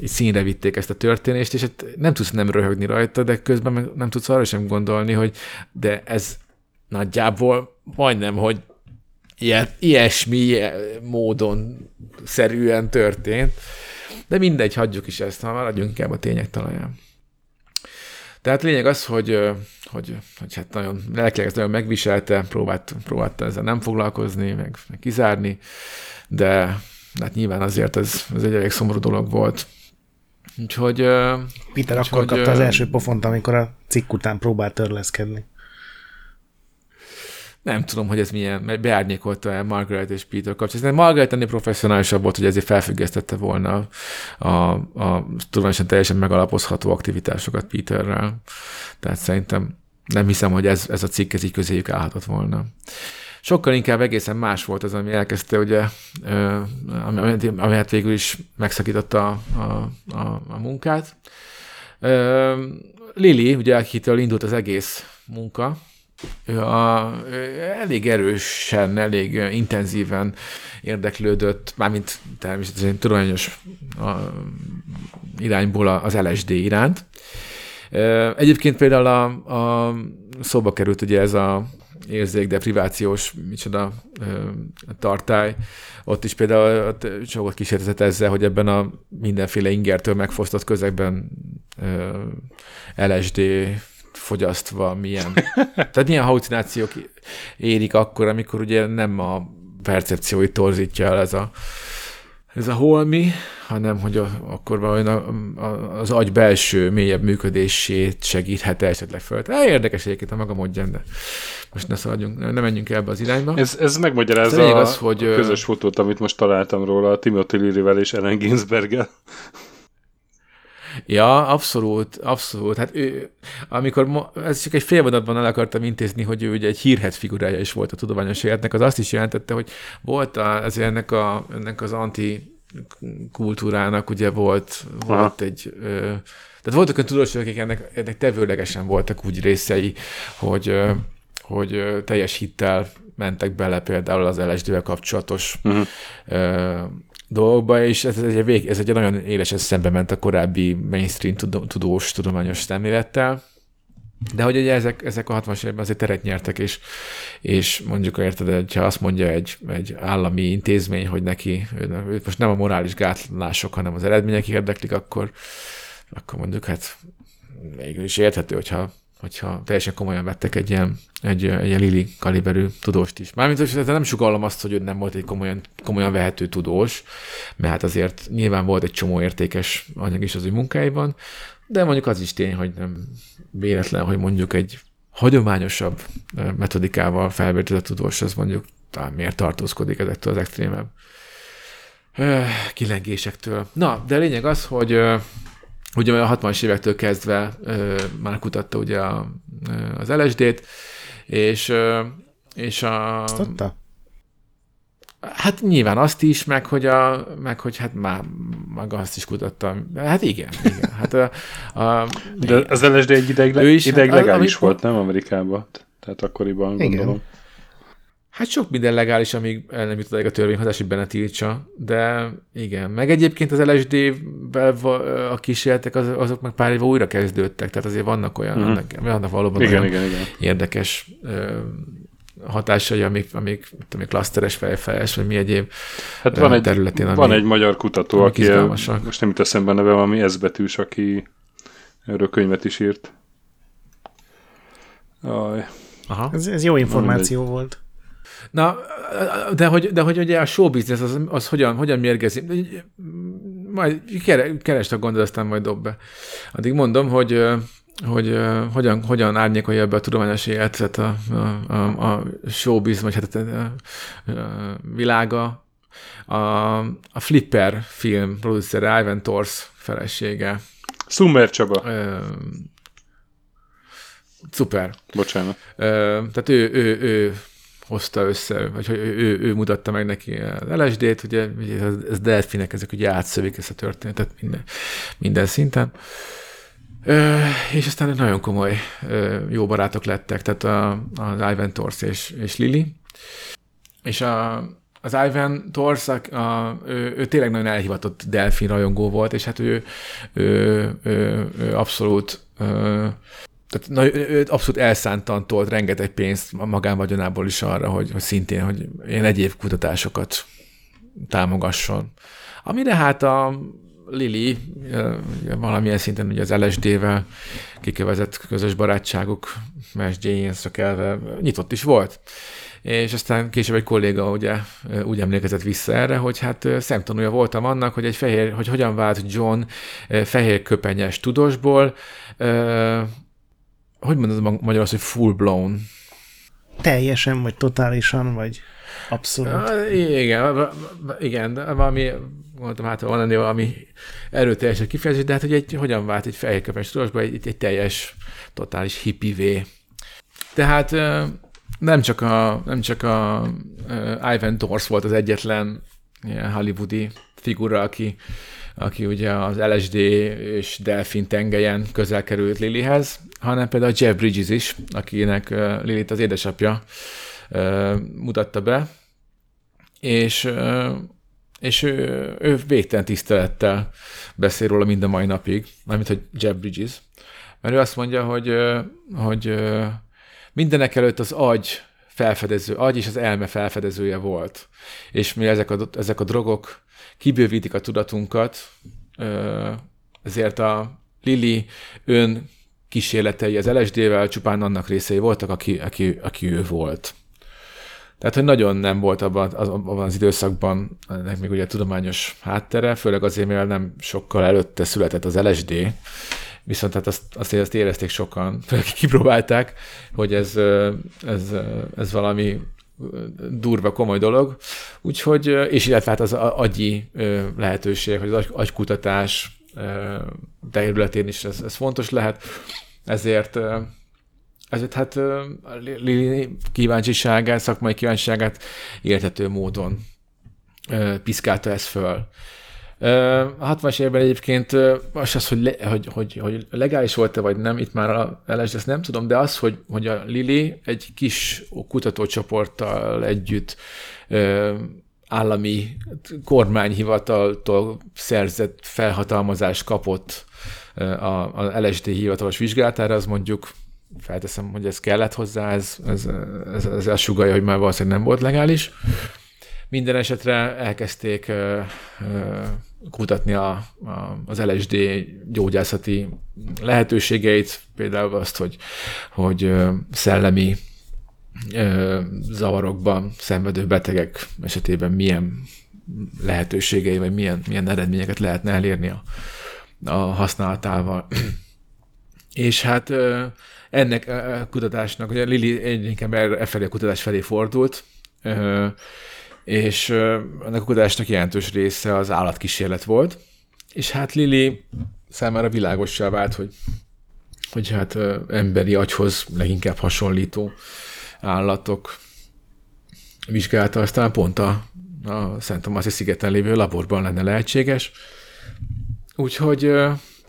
így színre vitték ezt a történést, és hát nem tudsz nem röhögni rajta, de közben meg nem tudsz arra sem gondolni, hogy de ez nagyjából majdnem, hogy ilyen, ilyesmi módon szerűen történt. De mindegy, hagyjuk is ezt, ha maradjunk inkább a tények talaján. Tehát lényeg az, hogy, hogy, hogy hát nagyon lelkileg nagyon megviselte, próbált, próbálta ezzel nem foglalkozni, meg, meg kizárni, de hát nyilván azért ez, ez egy elég szomorú dolog volt. Úgyhogy Peter Úgyhogy, akkor kapta az első pofont, amikor a cikk után próbált törleszkedni. Nem tudom, hogy ez milyen, beárnyékolta el Margaret és Peter kapcsolatban. Margaret ennél professzionálisabb volt, hogy ezért felfüggesztette volna a, a, tudományosan teljesen megalapozható aktivitásokat Peterrel. Tehát szerintem nem hiszem, hogy ez, ez a cikk ez így közéjük állhatott volna. Sokkal inkább egészen más volt az, ami elkezdte, ugye, ami, ami- ami hát végül is megszakította a, a, a, a munkát. Lili, ugye, akitől indult az egész munka, ő, a, ő elég erősen, elég intenzíven érdeklődött, mármint természetesen tudományos a, irányból az LSD iránt. Egyébként például a, a szóba került ugye ez a érzékdeprivációs, micsoda tartály. Ott is például sokat kísérletezett ezzel, hogy ebben a mindenféle ingertől megfosztott közegben LSD fogyasztva milyen, tehát milyen halucinációk érik akkor, amikor ugye nem a percepcióit torzítja el ez a, ez a holmi, hanem hogy a, akkor valahogy a, a, az agy belső, mélyebb működését segíthet esetleg föl. Hát érdekes egyébként a maga módján, de most ne szaladjunk, ne menjünk ebbe az irányba. Ez, ez megmagyarázza Ez a lényeg a, az, hogy, a közös fotót, amit most találtam róla, a Timothy Leary-vel és Ellen Ginsberg-el. Ja, abszolút, abszolút. Hát ő, amikor mo- ez csak egy fél mondatban el akartam intézni, hogy ő ugye egy hírhet figurája is volt a tudományos életnek, az azt is jelentette, hogy volt a, ezért ennek, a, ennek az anti kultúrának ugye volt, Aha. volt egy, ö, tehát voltak olyan tudósok, akik ennek, ennek tevőlegesen voltak úgy részei, hogy, ö, hogy ö, teljes hittel mentek bele például az LSD-vel kapcsolatos ö, dolgokba, és ez egy, vég, ez egy nagyon élesen szembe ment a korábbi mainstream tudós, tudományos szemlélettel, de hogy ugye ezek, ezek a 60-as években azért teret nyertek, és, és mondjuk érted, ha azt mondja egy, egy állami intézmény, hogy neki ő most nem a morális gátlások, hanem az eredmények érdeklik, akkor, akkor mondjuk hát végül is érthető, hogyha, hogyha teljesen komolyan vettek egy ilyen, egy, egy ilyen Lili kaliberű tudóst is. Mármint, hogy nem sugallom azt, hogy ő nem volt egy komolyan, komolyan vehető tudós, mert hát azért nyilván volt egy csomó értékes anyag is az ő munkáiban, de mondjuk az is tény, hogy nem véletlen, hogy mondjuk egy hagyományosabb metodikával felvértezett tudós, az mondjuk talán miért tartózkodik ezektől az extrémebb kilengésektől. Na, de lényeg az, hogy ugye a 60-as évektől kezdve már kutatta ugye a, az LSD-t, és, és a... Azt adta? Hát nyilván azt is, meg hogy, a, meg hogy hát már maga azt is kutattam. Hát igen, igen. Hát a, a, De az LSD egy ideig, le, is, ideig hát, legális amikor... volt, nem Amerikában? Tehát akkoriban igen. gondolom. Hát sok minden legális, amíg el nem jutott a törvényhozás, hogy benne tiltsa, de igen. Meg egyébként az LSD-vel a kísérletek, az, azok meg pár éve újra kezdődtek, tehát azért vannak olyan, mm-hmm. annak, vannak valóban igen, olyan igen, igen. érdekes hatásai, amik, amik tudom, klaszteres fejfejes, vagy mi egyéb hát van egy, területén. Ami, van egy magyar kutató, aki el, most nem jut eszembe neve, valami S betűs, aki erről könyvet is írt. Aj. Aha. Ez, ez jó információ Mindegy. volt. Na, de hogy, de hogy ugye a show business az, az hogyan, hogyan mérgezi? Majd keresd a gondot, aztán majd dob be. Addig mondom, hogy hogy uh, hogyan, hogyan árnyékolja be a tudományos életet a, a, a, a showbiz, vagy hát a, a, a világa. A, a Flipper film producer Ivan Tors felesége. Summer Csaba. Uh, szuper. Bocsánat. Uh, tehát ő, ő, ő hozta össze, vagy hogy ő, ő, mutatta meg neki az LSD-t, ugye, ez, delfinek, ezek ugye átszövik ezt a történetet minden, minden szinten. Ö, és aztán nagyon komoly ö, jó barátok lettek, tehát a, az Ivan Tors és, és Lili. És a, az Ivan Tors, a, a, ő, ő tényleg nagyon elhivatott delfin rajongó volt, és hát ő, ő, ő, ő abszolút ö, tehát na, ő abszolút elszántan tolt rengeteg pénzt a magánvagyonából is arra, hogy, hogy szintén, hogy ilyen egyéb kutatásokat támogasson. Amire hát a Lili valamilyen szinten ugye az LSD-vel kikövezett közös barátságuk, James kelve nyitott is volt. És aztán később egy kolléga ugye úgy emlékezett vissza erre, hogy hát szemtanúja voltam annak, hogy egy fehér, hogy hogyan vált John fehér köpenyes tudósból, hogy mondod magyarul, hogy full blown? Teljesen, vagy totálisan, vagy abszolút. Igen, igen, de valami mondtam, hát van ennél valami erőteljes kifejezés, de hát hogy egy, hogyan vált egy fehérköpes tudósba egy, egy teljes, totális hippivé. Tehát nem csak a, nem csak a Ivan Dors volt az egyetlen ilyen hollywoodi figura, aki, aki ugye az LSD és Delfin tengelyen közel került Lilihez, hanem például Jeff Bridges is, akinek Lilit az édesapja mutatta be, és és ő, ő végtelen tisztelettel beszél róla mind a mai napig, mármint, hogy Jeff Bridges, mert ő azt mondja, hogy, hogy mindenek előtt az agy felfedező, agy és az elme felfedezője volt. És mi ezek a, ezek a drogok kibővítik a tudatunkat, ezért a Lili ön kísérletei az LSD-vel csupán annak részei voltak, aki, aki, aki ő volt. Tehát, hogy nagyon nem volt abban az, abban az időszakban ennek még ugye tudományos háttere, főleg azért, mivel nem sokkal előtte született az LSD, viszont hát azt, azt, azt érezték sokan, főleg kipróbálták, hogy ez, ez, ez valami durva, komoly dolog. Úgyhogy, és illetve hát az agyi lehetőség, hogy az agykutatás területén is ez, ez fontos lehet, ezért ezért hát Lili kíváncsiságát, szakmai kíváncsiságát érthető módon piszkálta ezt föl. A 60-as évben egyébként az, az hogy, le, hogy, hogy, hogy legális volt-e vagy nem, itt már a LSD, ezt nem tudom, de az, hogy, hogy a Lili egy kis kutatócsoporttal együtt állami kormányhivataltól szerzett felhatalmazást kapott a, a LSD hivatalos vizsgálatára, az mondjuk felteszem, hogy ez kellett hozzá, ez, ez, ez, ez azt sugalja, hogy már valószínűleg nem volt legális. Minden esetre elkezdték kutatni a, a, az LSD gyógyászati lehetőségeit, például azt, hogy, hogy szellemi zavarokban szenvedő betegek esetében milyen lehetőségei, vagy milyen, milyen eredményeket lehetne elérni a, a használatával. És hát ennek a kutatásnak, ugye Lili egyébként e felé a kutatás felé fordult, és ennek a kutatásnak jelentős része az állatkísérlet volt, és hát Lili számára világossá vált, hogy, hogy hát emberi agyhoz leginkább hasonlító állatok vizsgálata aztán pont a, a Szent Tomászi szigeten lévő laborban lenne lehetséges. Úgyhogy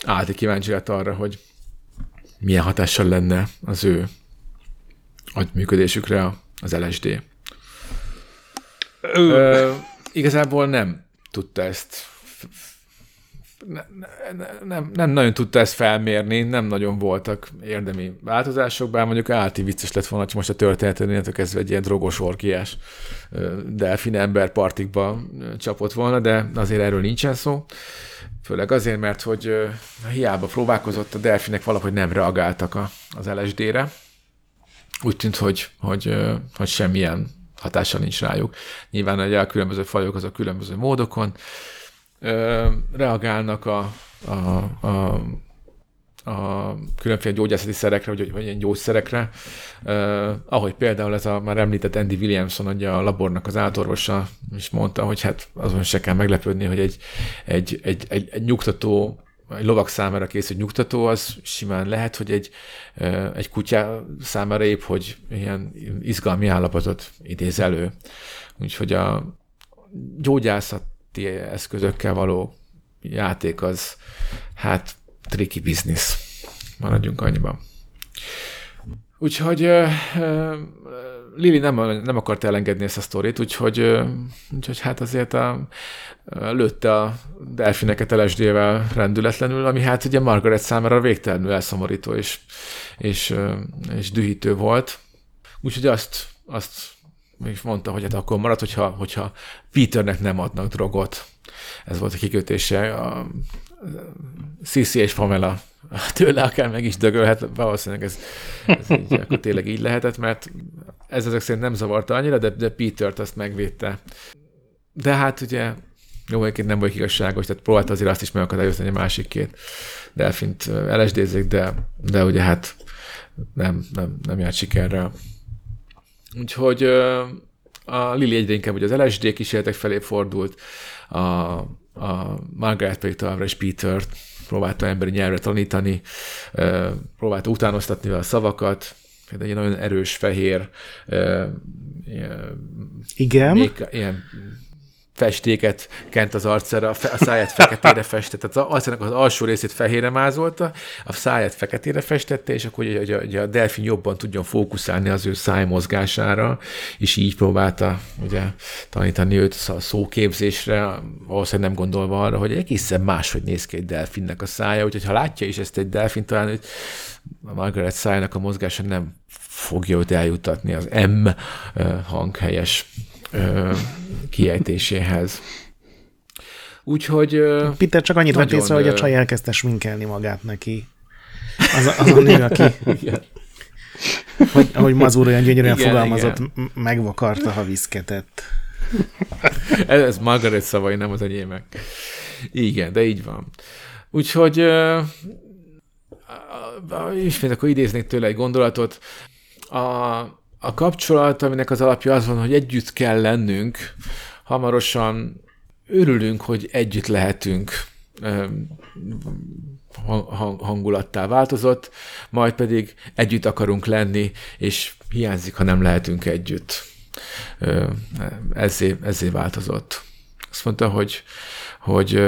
állti kíváncsi lett arra, hogy milyen hatással lenne az ő agyműködésükre az LSD. Ö, igazából nem tudta ezt ne, ne, nem, nem nagyon tudta ezt felmérni, nem nagyon voltak érdemi változások, bár mondjuk állti vicces lett volna, hogy most a történetet kezdve egy ilyen drogos orgiás delfin ember partikba csapott volna, de azért erről nincsen szó. Főleg azért, mert hogy hiába próbálkozott, a delfinek valahogy nem reagáltak a, az LSD-re. Úgy tűnt, hogy, hogy, hogy semmilyen hatása nincs rájuk. Nyilván ugye a különböző fajok azok különböző módokon ö, reagálnak a, a, a, a különféle gyógyászati szerekre, vagy, vagy ilyen gyógyszerekre, uh, ahogy például ez a már említett Andy Williamson, ugye a labornak az átorvosa is mondta, hogy hát azon se kell meglepődni, hogy egy, egy, egy, egy, egy nyugtató egy lovak számára készült nyugtató, az simán lehet, hogy egy, egy kutya számára épp, hogy ilyen izgalmi állapotot idéz elő. Úgyhogy a gyógyászati eszközökkel való játék az hát tricky business. Maradjunk annyiban. Úgyhogy Lili nem, nem akart elengedni ezt a sztorit, úgyhogy, úgyhogy hát azért a, lőtte a delfineket LSD-vel rendületlenül, ami hát ugye Margaret számára végtelenül elszomorító és, és, és dühítő volt. Úgyhogy azt, azt még mondta, hogy hát akkor marad, hogyha, hogyha Peternek nem adnak drogot. Ez volt a kikötése. A Sisi és Pamela tőle akár meg is dögölhet, valószínűleg ez, ez így, akkor tényleg így lehetett, mert ez ezek szerint nem zavarta annyira, de, de Peter-t azt megvédte. De hát ugye jó, egyébként nem volt igazságos, tehát próbálta azért azt is megakadályozni, hogy a másik két delfint lsd de, de ugye hát nem, nem, nem járt sikerrel. Úgyhogy a Lili egyre inkább az LSD kísérletek felé fordult, a, a Margaret pedig továbbra is Peter próbálta emberi nyelvre tanítani, próbálta utánoztatni a szavakat, például egy nagyon erős fehér Igen. Még, ilyen festéket kent az arcára, a száját feketére festette, tehát az arcának az alsó részét fehérre mázolta, a száját feketére festette, és akkor hogy a, a, a delfin jobban tudjon fókuszálni az ő száj mozgására, és így próbálta ugye, tanítani őt a szóképzésre, valószínűleg nem gondolva arra, hogy egészen máshogy néz ki egy delfinnek a szája, úgyhogy ha látja is ezt egy delfin, talán hogy a Margaret szájának a mozgása nem fogja őt eljutatni az M hang helyes kiejtéséhez. Úgyhogy... Peter csak annyit vett észre, hogy a csaj elkezdte sminkelni magát neki. Az a, az a nő, aki... Hogy, ahogy Mazur olyan gyönyörűen igen, fogalmazott, igen. megvakarta, ha viszketett. Ez, ez Margaret szavai, nem az enyémek. Igen, de így van. Úgyhogy uh, ismét akkor idéznék tőle egy gondolatot. A, a kapcsolat, aminek az alapja az van, hogy együtt kell lennünk, hamarosan örülünk, hogy együtt lehetünk hangulattá változott, majd pedig együtt akarunk lenni, és hiányzik, ha nem lehetünk együtt. Ezzé, ezzé változott. Azt mondta, hogy, hogy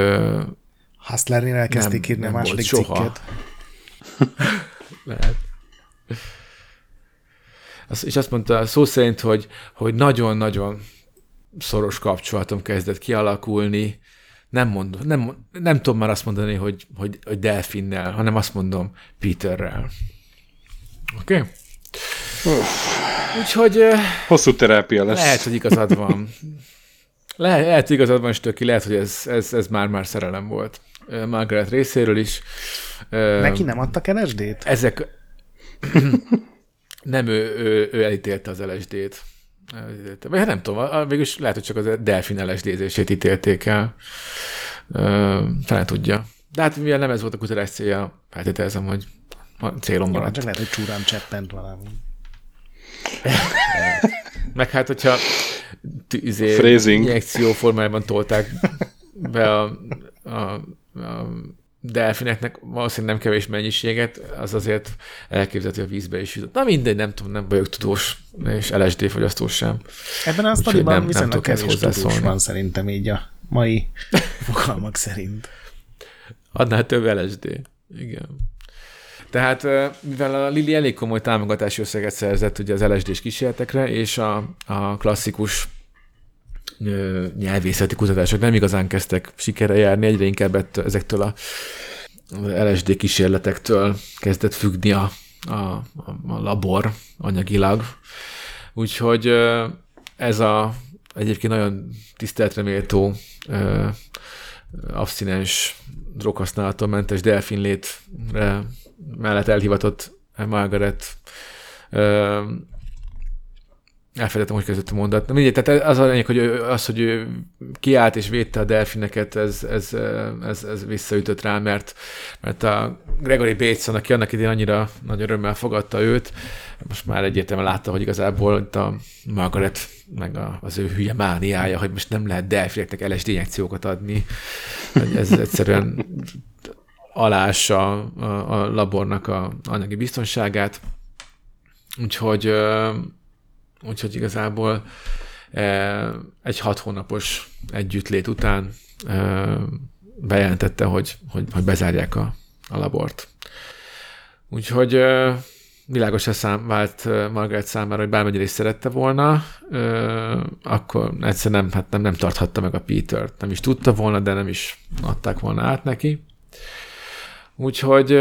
Hustlernél elkezdték írni a második cikket. Lehet és azt mondta szó szerint, hogy, hogy nagyon-nagyon szoros kapcsolatom kezdett kialakulni. Nem, mondom, nem, nem tudom már azt mondani, hogy, hogy, hogy Delfinnel, hanem azt mondom Peterrel. Oké? Okay? Úgyhogy... Hosszú terápia lesz. Lehet, hogy igazad van. Le, lehet, hogy igazad van, Stöki, lehet, hogy ez, ez, ez már-már szerelem volt. Margaret részéről is. Neki nem adtak LSD-t? Ezek... nem, ő, ő, ő elítélte az LSD-t. Vagy hát nem tudom, végülis lehet, hogy csak az delfin LSD-zését ítélték el. Talán tudja. De hát mivel nem ez volt a kutatás célja, feltételezem, hogy a célom maradt. Csak lehet, hogy csúrán cseppent valami. Meg hát, hogyha izé, Phrasing. injekció formájában tolták be a, a, a delfineknek valószínűleg nem kevés mennyiséget, az azért elképzelhető a vízbe is jutott. Na mindegy, nem tudom, nem vagyok tudós, és LSD fogyasztó sem. Ebben a sztoriban viszonylag kevés tudós van szerintem így a mai fogalmak szerint. Adnál több LSD. Igen. Tehát mivel a Lili elég komoly támogatási összeget szerzett ugye az LSD-s kísérletekre, és a, a klasszikus nyelvészeti kutatások nem igazán kezdtek sikere járni, egyre inkább ezektől a LSD kísérletektől kezdett függni a, a, a labor anyagilag. Úgyhogy ez a egyébként nagyon tiszteletre méltó abszinens droghasználaton mentes delfinlétre mellett elhivatott Margaret elfelejtettem, hogy kezdett a mondat. Na mindegy, tehát az a lényeg, hogy az, hogy ő kiállt és védte a delfineket, ez, ez, ez, ez visszaütött rá, mert, mert a Gregory Bateson, aki annak idén annyira nagy örömmel fogadta őt, most már egyértelműen látta, hogy igazából itt a Margaret meg a, az ő hülye mániája, hogy most nem lehet delfineknek LSD injekciókat adni. Ez egyszerűen alássa a, a labornak a anyagi biztonságát. Úgyhogy Úgyhogy igazából egy hat hónapos együttlét után bejelentette, hogy, hogy, hogy bezárják a, a labort. Úgyhogy világosan szám, vált Margaret számára, hogy bármennyire is szerette volna, akkor egyszer nem, hát nem, nem tarthatta meg a Peter-t. Nem is tudta volna, de nem is adták volna át neki. Úgyhogy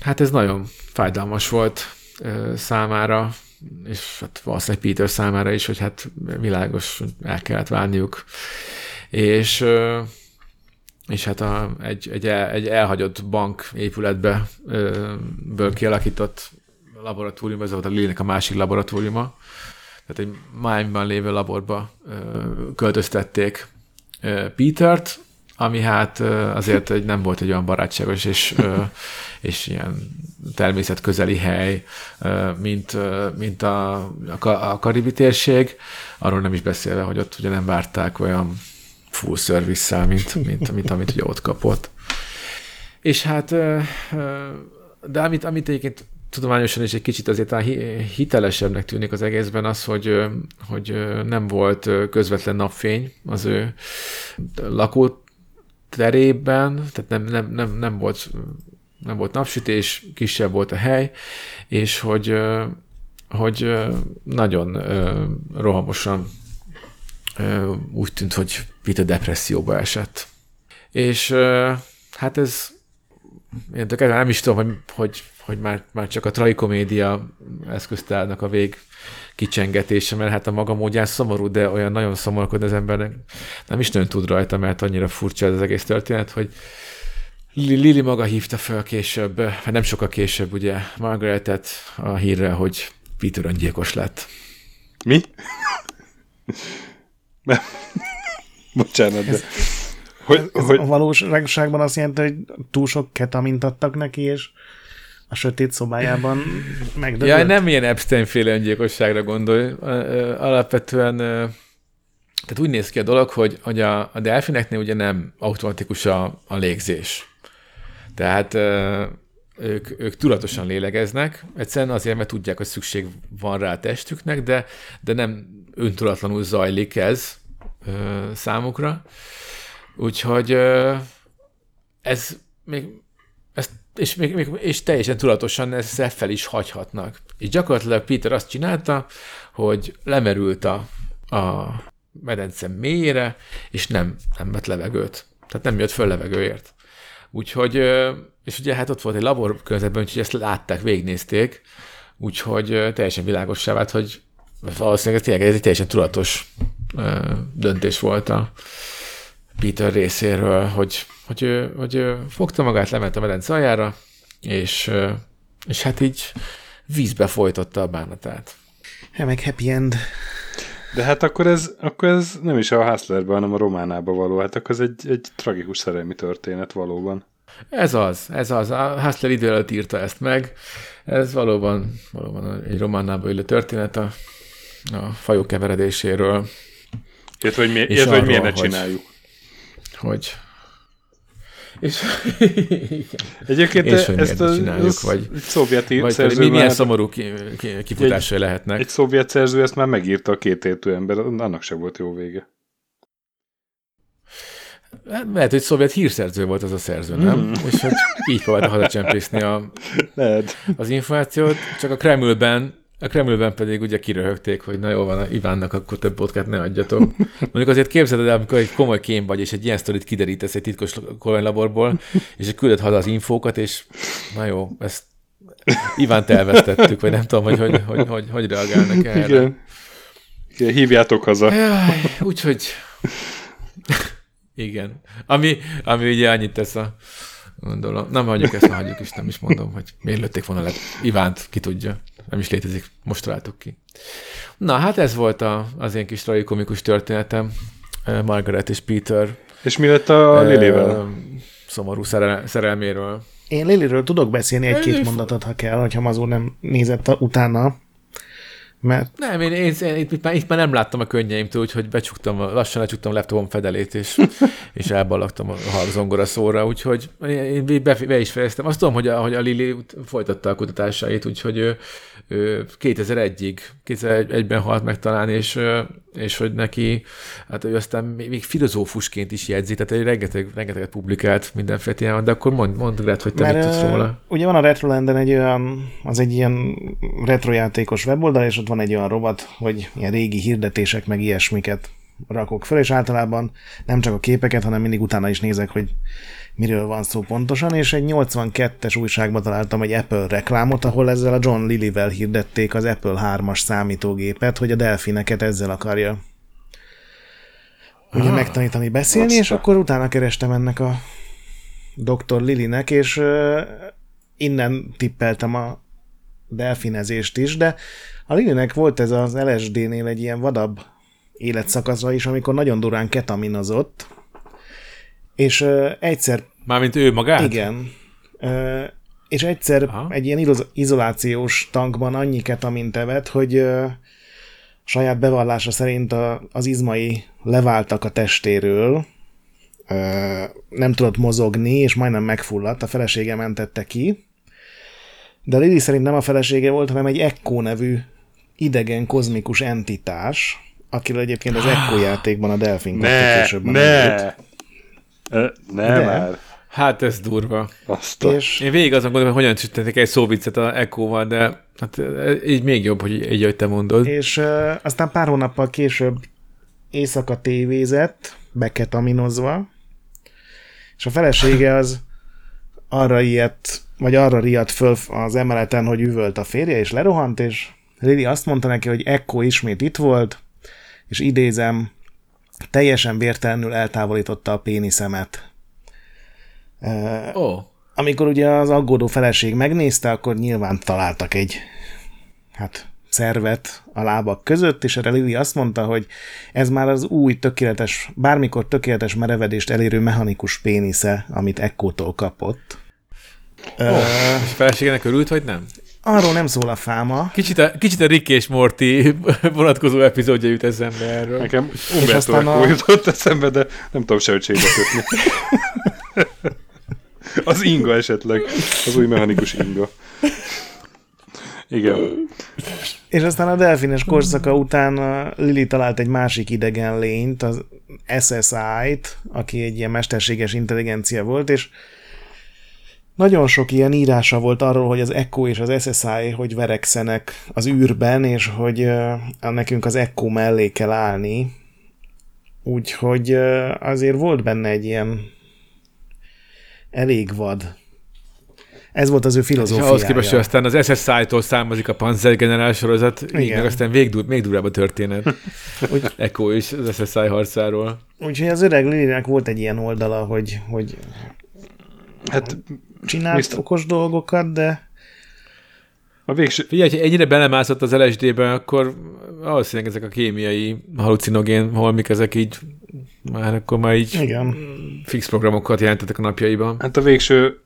hát ez nagyon fájdalmas volt számára, és hát valószínűleg Peter számára is, hogy hát világos, el kellett válniuk. És, és hát a, egy, egy, el, egy elhagyott bank épületbe ből kialakított laboratórium, ez volt a Lilnek a másik laboratóriuma, tehát egy Miami-ban lévő laborba költöztették Petert, ami hát azért egy, nem volt egy olyan barátságos és, és ilyen természetközeli hely, mint, mint a, a karibi térség. Arról nem is beszélve, hogy ott ugye nem várták olyan full service mint, mint, mint amit ugye ott kapott. És hát, de amit, amit egyébként tudományosan is egy kicsit azért hitelesebbnek tűnik az egészben az, hogy, hogy nem volt közvetlen napfény az ő lakó terében, tehát nem, nem, nem, nem, volt, nem volt napsütés, kisebb volt a hely, és hogy, hogy nagyon rohamosan úgy tűnt, hogy Peter depresszióba esett. És hát ez én nem is tudom, hogy, hogy, hogy már, már csak a tragikomédia eszköztárnak a vég kicsengetése, mert hát a maga módján szomorú, de olyan nagyon szomorkod az embernek nem is nagyon tud rajta, mert annyira furcsa ez az egész történet, hogy Lili maga hívta fel később, hát nem sokkal később ugye Margaretet a hírre, hogy Peter öngyilkos lett. Mi? Bocsánat, de... Hogy, ez hogy... A valóságban azt jelenti, hogy túl sok ketamint adtak neki, és a sötét szobájában megdögölt. Ja, nem ilyen Epstein-féle öngyilkosságra gondolj. Alapvetően tehát úgy néz ki a dolog, hogy, hogy a, a delfineknél ugye nem automatikus a, a légzés. Tehát ők, ők tudatosan lélegeznek, egyszerűen azért, mert tudják, hogy szükség van rá a testüknek, de, de nem öntudatlanul zajlik ez számukra. Úgyhogy ez még ezt, és, még, még, és teljesen tudatosan ezzel fel is hagyhatnak. És gyakorlatilag Peter azt csinálta, hogy lemerült a, a, medence mélyére, és nem, nem vett levegőt. Tehát nem jött föl levegőért. Úgyhogy, és ugye hát ott volt egy labor környezetben, úgyhogy ezt látták, végignézték, úgyhogy teljesen világossá vált, hogy valószínűleg ez tényleg ez egy teljesen tudatos döntés volt a Peter részéről, hogy, hogy, ő, hogy ő fogta magát, lement a medence aljára, és, és hát így vízbe folytotta a bánatát. Hát meg happy end. De hát akkor ez, akkor ez nem is a Hustlerben, hanem a Románába való. Hát akkor ez egy, egy tragikus szerelmi történet valóban. Ez az, ez az. A Hustler idő előtt írta ezt meg. Ez valóban, valóban egy románába illő történet a, a fajok keveredéséről. Érted, hogy, mi, érted, hogy miért ne csináljuk. Hogy, és, Egyébként és hogy ezt a, csináljuk, ez vagy, szovjet vagy szerző mi, milyen már, szomorú kifutásai lehetnek. Egy szovjet szerző ezt már megírta a két értő ember, annak se volt jó vége. Hát, lehet, hogy szovjet hírszerző volt az a szerző, nem? Mm. És hogy így próbálta hazacsempészni a, Lehet. az információt, csak a Kremlben a Kremlben pedig ugye kiröhögték, hogy na jó van, Ivánnak akkor több podcast ne adjatok. Mondjuk azért képzeld el, amikor egy komoly kém vagy, és egy ilyen sztorit kiderítesz egy titkos kormánylaborból, és küldött haza az infókat, és na jó, ezt Ivánt elvesztettük, vagy nem tudom, hogy hogy, hogy, hogy, hogy reagálnak erre. Igen. Igen, hívjátok haza. Jaj, úgyhogy igen. Ami, ami ugye annyit tesz a gondolom. Nem hagyjuk ezt, hagyjuk is, nem is mondom, hogy miért lőtték volna le. Ivánt, ki tudja. Nem is létezik, most találtuk ki. Na, hát ez volt a, az én kis tragikomikus történetem. Margaret és Peter. És mi lett a Lilivel? Szomorú szerel- szerelméről. Én Liliről tudok beszélni egy-két mondatot, ha kell, hogyha Mazur nem nézett utána. Mert... Nem, én, én, én itt, már, itt már nem láttam a könnyeimtől, úgyhogy becsuktam, lassan lecsuktam a laptopom fedelét, és, és elballagtam a zongora szóra, úgyhogy én be, be, is fejeztem. Azt tudom, hogy a, hogy a Lili folytatta a kutatásait, úgyhogy ő 2001-ig, 2001-ben halt meg talán, és, és hogy neki, hát ő aztán még filozófusként is jegyzi, tehát egy rengeteg, rengeteget publikált mindenféle témában, de akkor mondd, mondd Gret, hogy te Mert, mit tudsz róla. Ugye van a Retrolanden egy olyan, az egy ilyen retrojátékos weboldal, és ott van egy olyan rovat, hogy ilyen régi hirdetések, meg ilyesmiket rakok fel, és általában nem csak a képeket, hanem mindig utána is nézek, hogy miről van szó pontosan, és egy 82-es újságban találtam egy Apple reklámot, ahol ezzel a John Lillyvel hirdették az Apple 3-as számítógépet, hogy a delfineket ezzel akarja. Ugye ah, megtanítani beszélni, és akkor utána kerestem ennek a Dr. Lilinek, és uh, innen tippeltem a delfinezést is, de a Lilinek volt ez az LSD-nél egy ilyen vadabb életszakasza is, amikor nagyon durán ketaminozott, és uh, egyszer... Mármint ő magát? Igen. Uh, és egyszer Aha. egy ilyen izolációs tankban annyi ketamint evett, hogy uh, saját bevallása szerint a, az izmai leváltak a testéről, uh, nem tudott mozogni, és majdnem megfulladt, a felesége mentette ki, de Lili szerint nem a felesége volt, hanem egy Echo nevű idegen kozmikus entitás, akiről egyébként az Echo játékban a Delfin ne, később ne. Ne, ne már. Hát ez durva. Azt és... Én végig azon gondolom, hogy hogyan csüttetek egy szóviccet a Echo-val, de hát így még jobb, hogy így, hogy te mondod. És uh, aztán pár hónappal később éjszaka tévézett, beketaminozva, és a felesége az arra ilyet, vagy arra riadt föl az emeleten, hogy üvölt a férje, és lerohant, és Lili azt mondta neki, hogy Echo ismét itt volt, és idézem, teljesen vértelenül eltávolította a péniszemet. Oh. Amikor ugye az aggódó feleség megnézte, akkor nyilván találtak egy hát szervet a lábak között, és erre Lili azt mondta, hogy ez már az új tökéletes, bármikor tökéletes merevedést elérő mechanikus pénisze, amit Ekkótól kapott. Oh, uh, feleségének örült, vagy nem? Arról nem szól a fáma. Kicsit a, kicsit a Rick és Morty vonatkozó epizódja jut eszembe erről. Nekem Umberto a... jutott eszembe, de nem tudom sehogy kötni. az inga esetleg. Az új mechanikus inga. Igen. És aztán a delfines korszaka után a Lili talált egy másik idegen lényt, az SSI-t, aki egy ilyen mesterséges intelligencia volt, és nagyon sok ilyen írása volt arról, hogy az Echo és az SSI hogy verekszenek az űrben, és hogy uh, nekünk az Echo mellé kell állni, Úgyhogy azért volt benne egy ilyen elég vad. Ez volt az ő filozófiája. ahhoz képest, hogy aztán az SSI-tól származik a Panzer generál sorozat, Igen. így meg aztán még, dur, még durább a történet. Úgy, Echo is az SSI harcáról. Úgyhogy az öreg Lilinek volt egy ilyen oldala, hogy, hogy hát, csinált Mr. okos dolgokat, de a végső... Figyelj, ha ennyire belemászott az LSD-be, akkor valószínűleg ezek a kémiai halucinogén holmik, ezek így már akkor már így Igen. fix programokat jelentettek a napjaiban. Hát a végső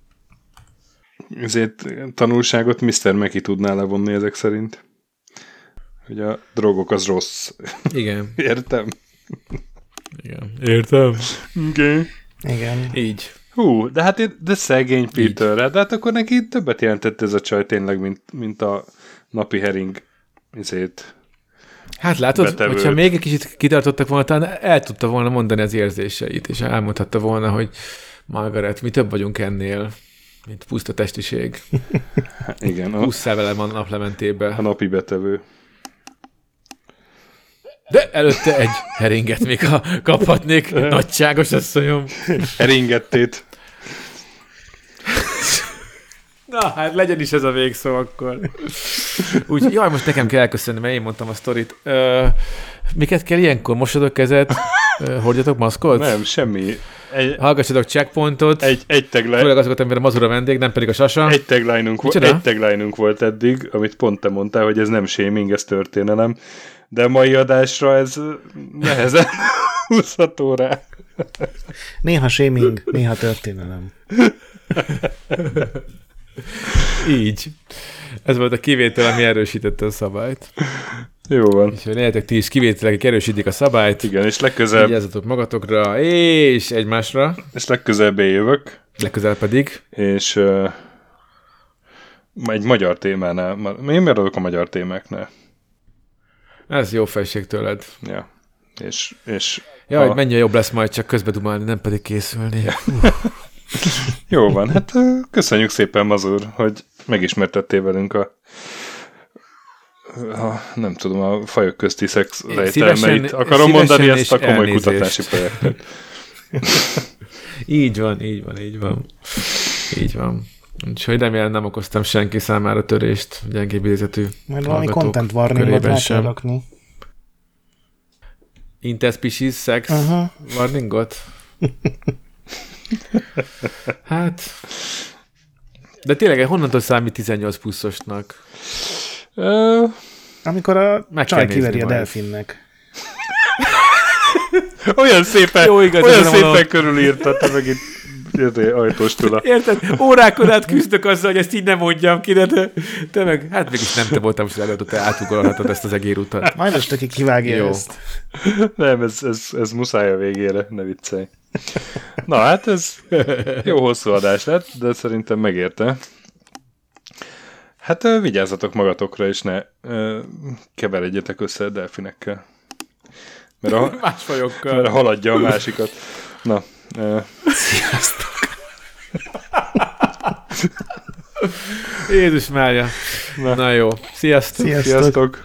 ezért tanulságot Mr. Meki tudná levonni ezek szerint. Hogy a drogok az rossz. Igen. Értem. Igen. Értem. Okay. Igen. Így. Hú, de hát de szegény Peterre, de hát akkor neki többet jelentett ez a csaj tényleg, mint, mint a napi hering izét. Hát látod, betevőt. hogyha még egy kicsit kitartottak volna, talán el tudta volna mondani az érzéseit, és elmondhatta volna, hogy Margaret, mi több vagyunk ennél, mint puszta testiség. Igen. A, Húsz vele van a naplementébe. A napi betevő. De előtte egy heringet még ha kaphatnék, nagyságos asszonyom. Heringettét. Na, hát legyen is ez a végszó akkor. Úgy, jaj, most nekem kell elköszönni, mert én mondtam a sztorit. Ö, miket kell ilyenkor? Mosod a kezet? Hordjatok maszkot? Nem, semmi. Egy, Hallgassatok checkpointot. Egy, egy tagline. Főleg azokat, amire a mazura vendég, nem pedig a sasa. Egy tagline egy tagline volt eddig, amit pont te mondtál, hogy ez nem shaming, ez történelem. De a mai adásra ez nehezen húzható rá. Néha shaming, néha történelem. Így. Ez volt a kivétel, ami erősítette a szabályt. Jó van. És lehetek ti is kivételek, erősítik a szabályt. Igen, és legközelebb... Vigyázzatok magatokra, és egymásra. És legközelebb jövök. Legközelebb pedig. És uh, egy magyar témánál. Én miért adok a magyar témáknál? Ez jó felség tőled. Ja. És, és ja, a... hogy mennyire jobb lesz majd csak közbe dumálni, nem pedig készülni. Ja. Jó van, hát köszönjük szépen, Mazur, hogy megismertettél velünk a, a nem tudom, a fajok közti szex rejtelmeit. Akarom mondani ezt a komoly elnézést. kutatási projektet. így van, így van, így van. Így van. Úgyhogy remélem nem okoztam senki számára törést, gyengébb idézetű Majd valami content warningot rá kell rakni. Interspecies sex uh-huh. warningot? hát... De tényleg, honnantól számít 18 pluszosnak? Amikor a Meg csaj kiveri a delfinnek. olyan szépen, Jó, igaz, olyan szépen körülírta, te meg itt ajtós tula. Érted? Órákon át küzdök azzal, hogy ezt így nem mondjam ki, de te, te meg, hát mégis nem te voltam, hogy előadott, te átugorhatod ezt az egérutat. Majd most aki kivágja Jó. ezt. Nem, ez, ez, ez muszáj a végére, ne viccelj. Na hát ez jó hosszú adás lett, de szerintem megérte. Hát vigyázzatok magatokra, és ne keveredjetek össze a delfinekkel. Mert a, Más fajokkal. Mert haladja a másikat. Na, Sziasztok! Jézus Mária. Na. Na jó. Sziasztok. Sziasztok. Sziasztok.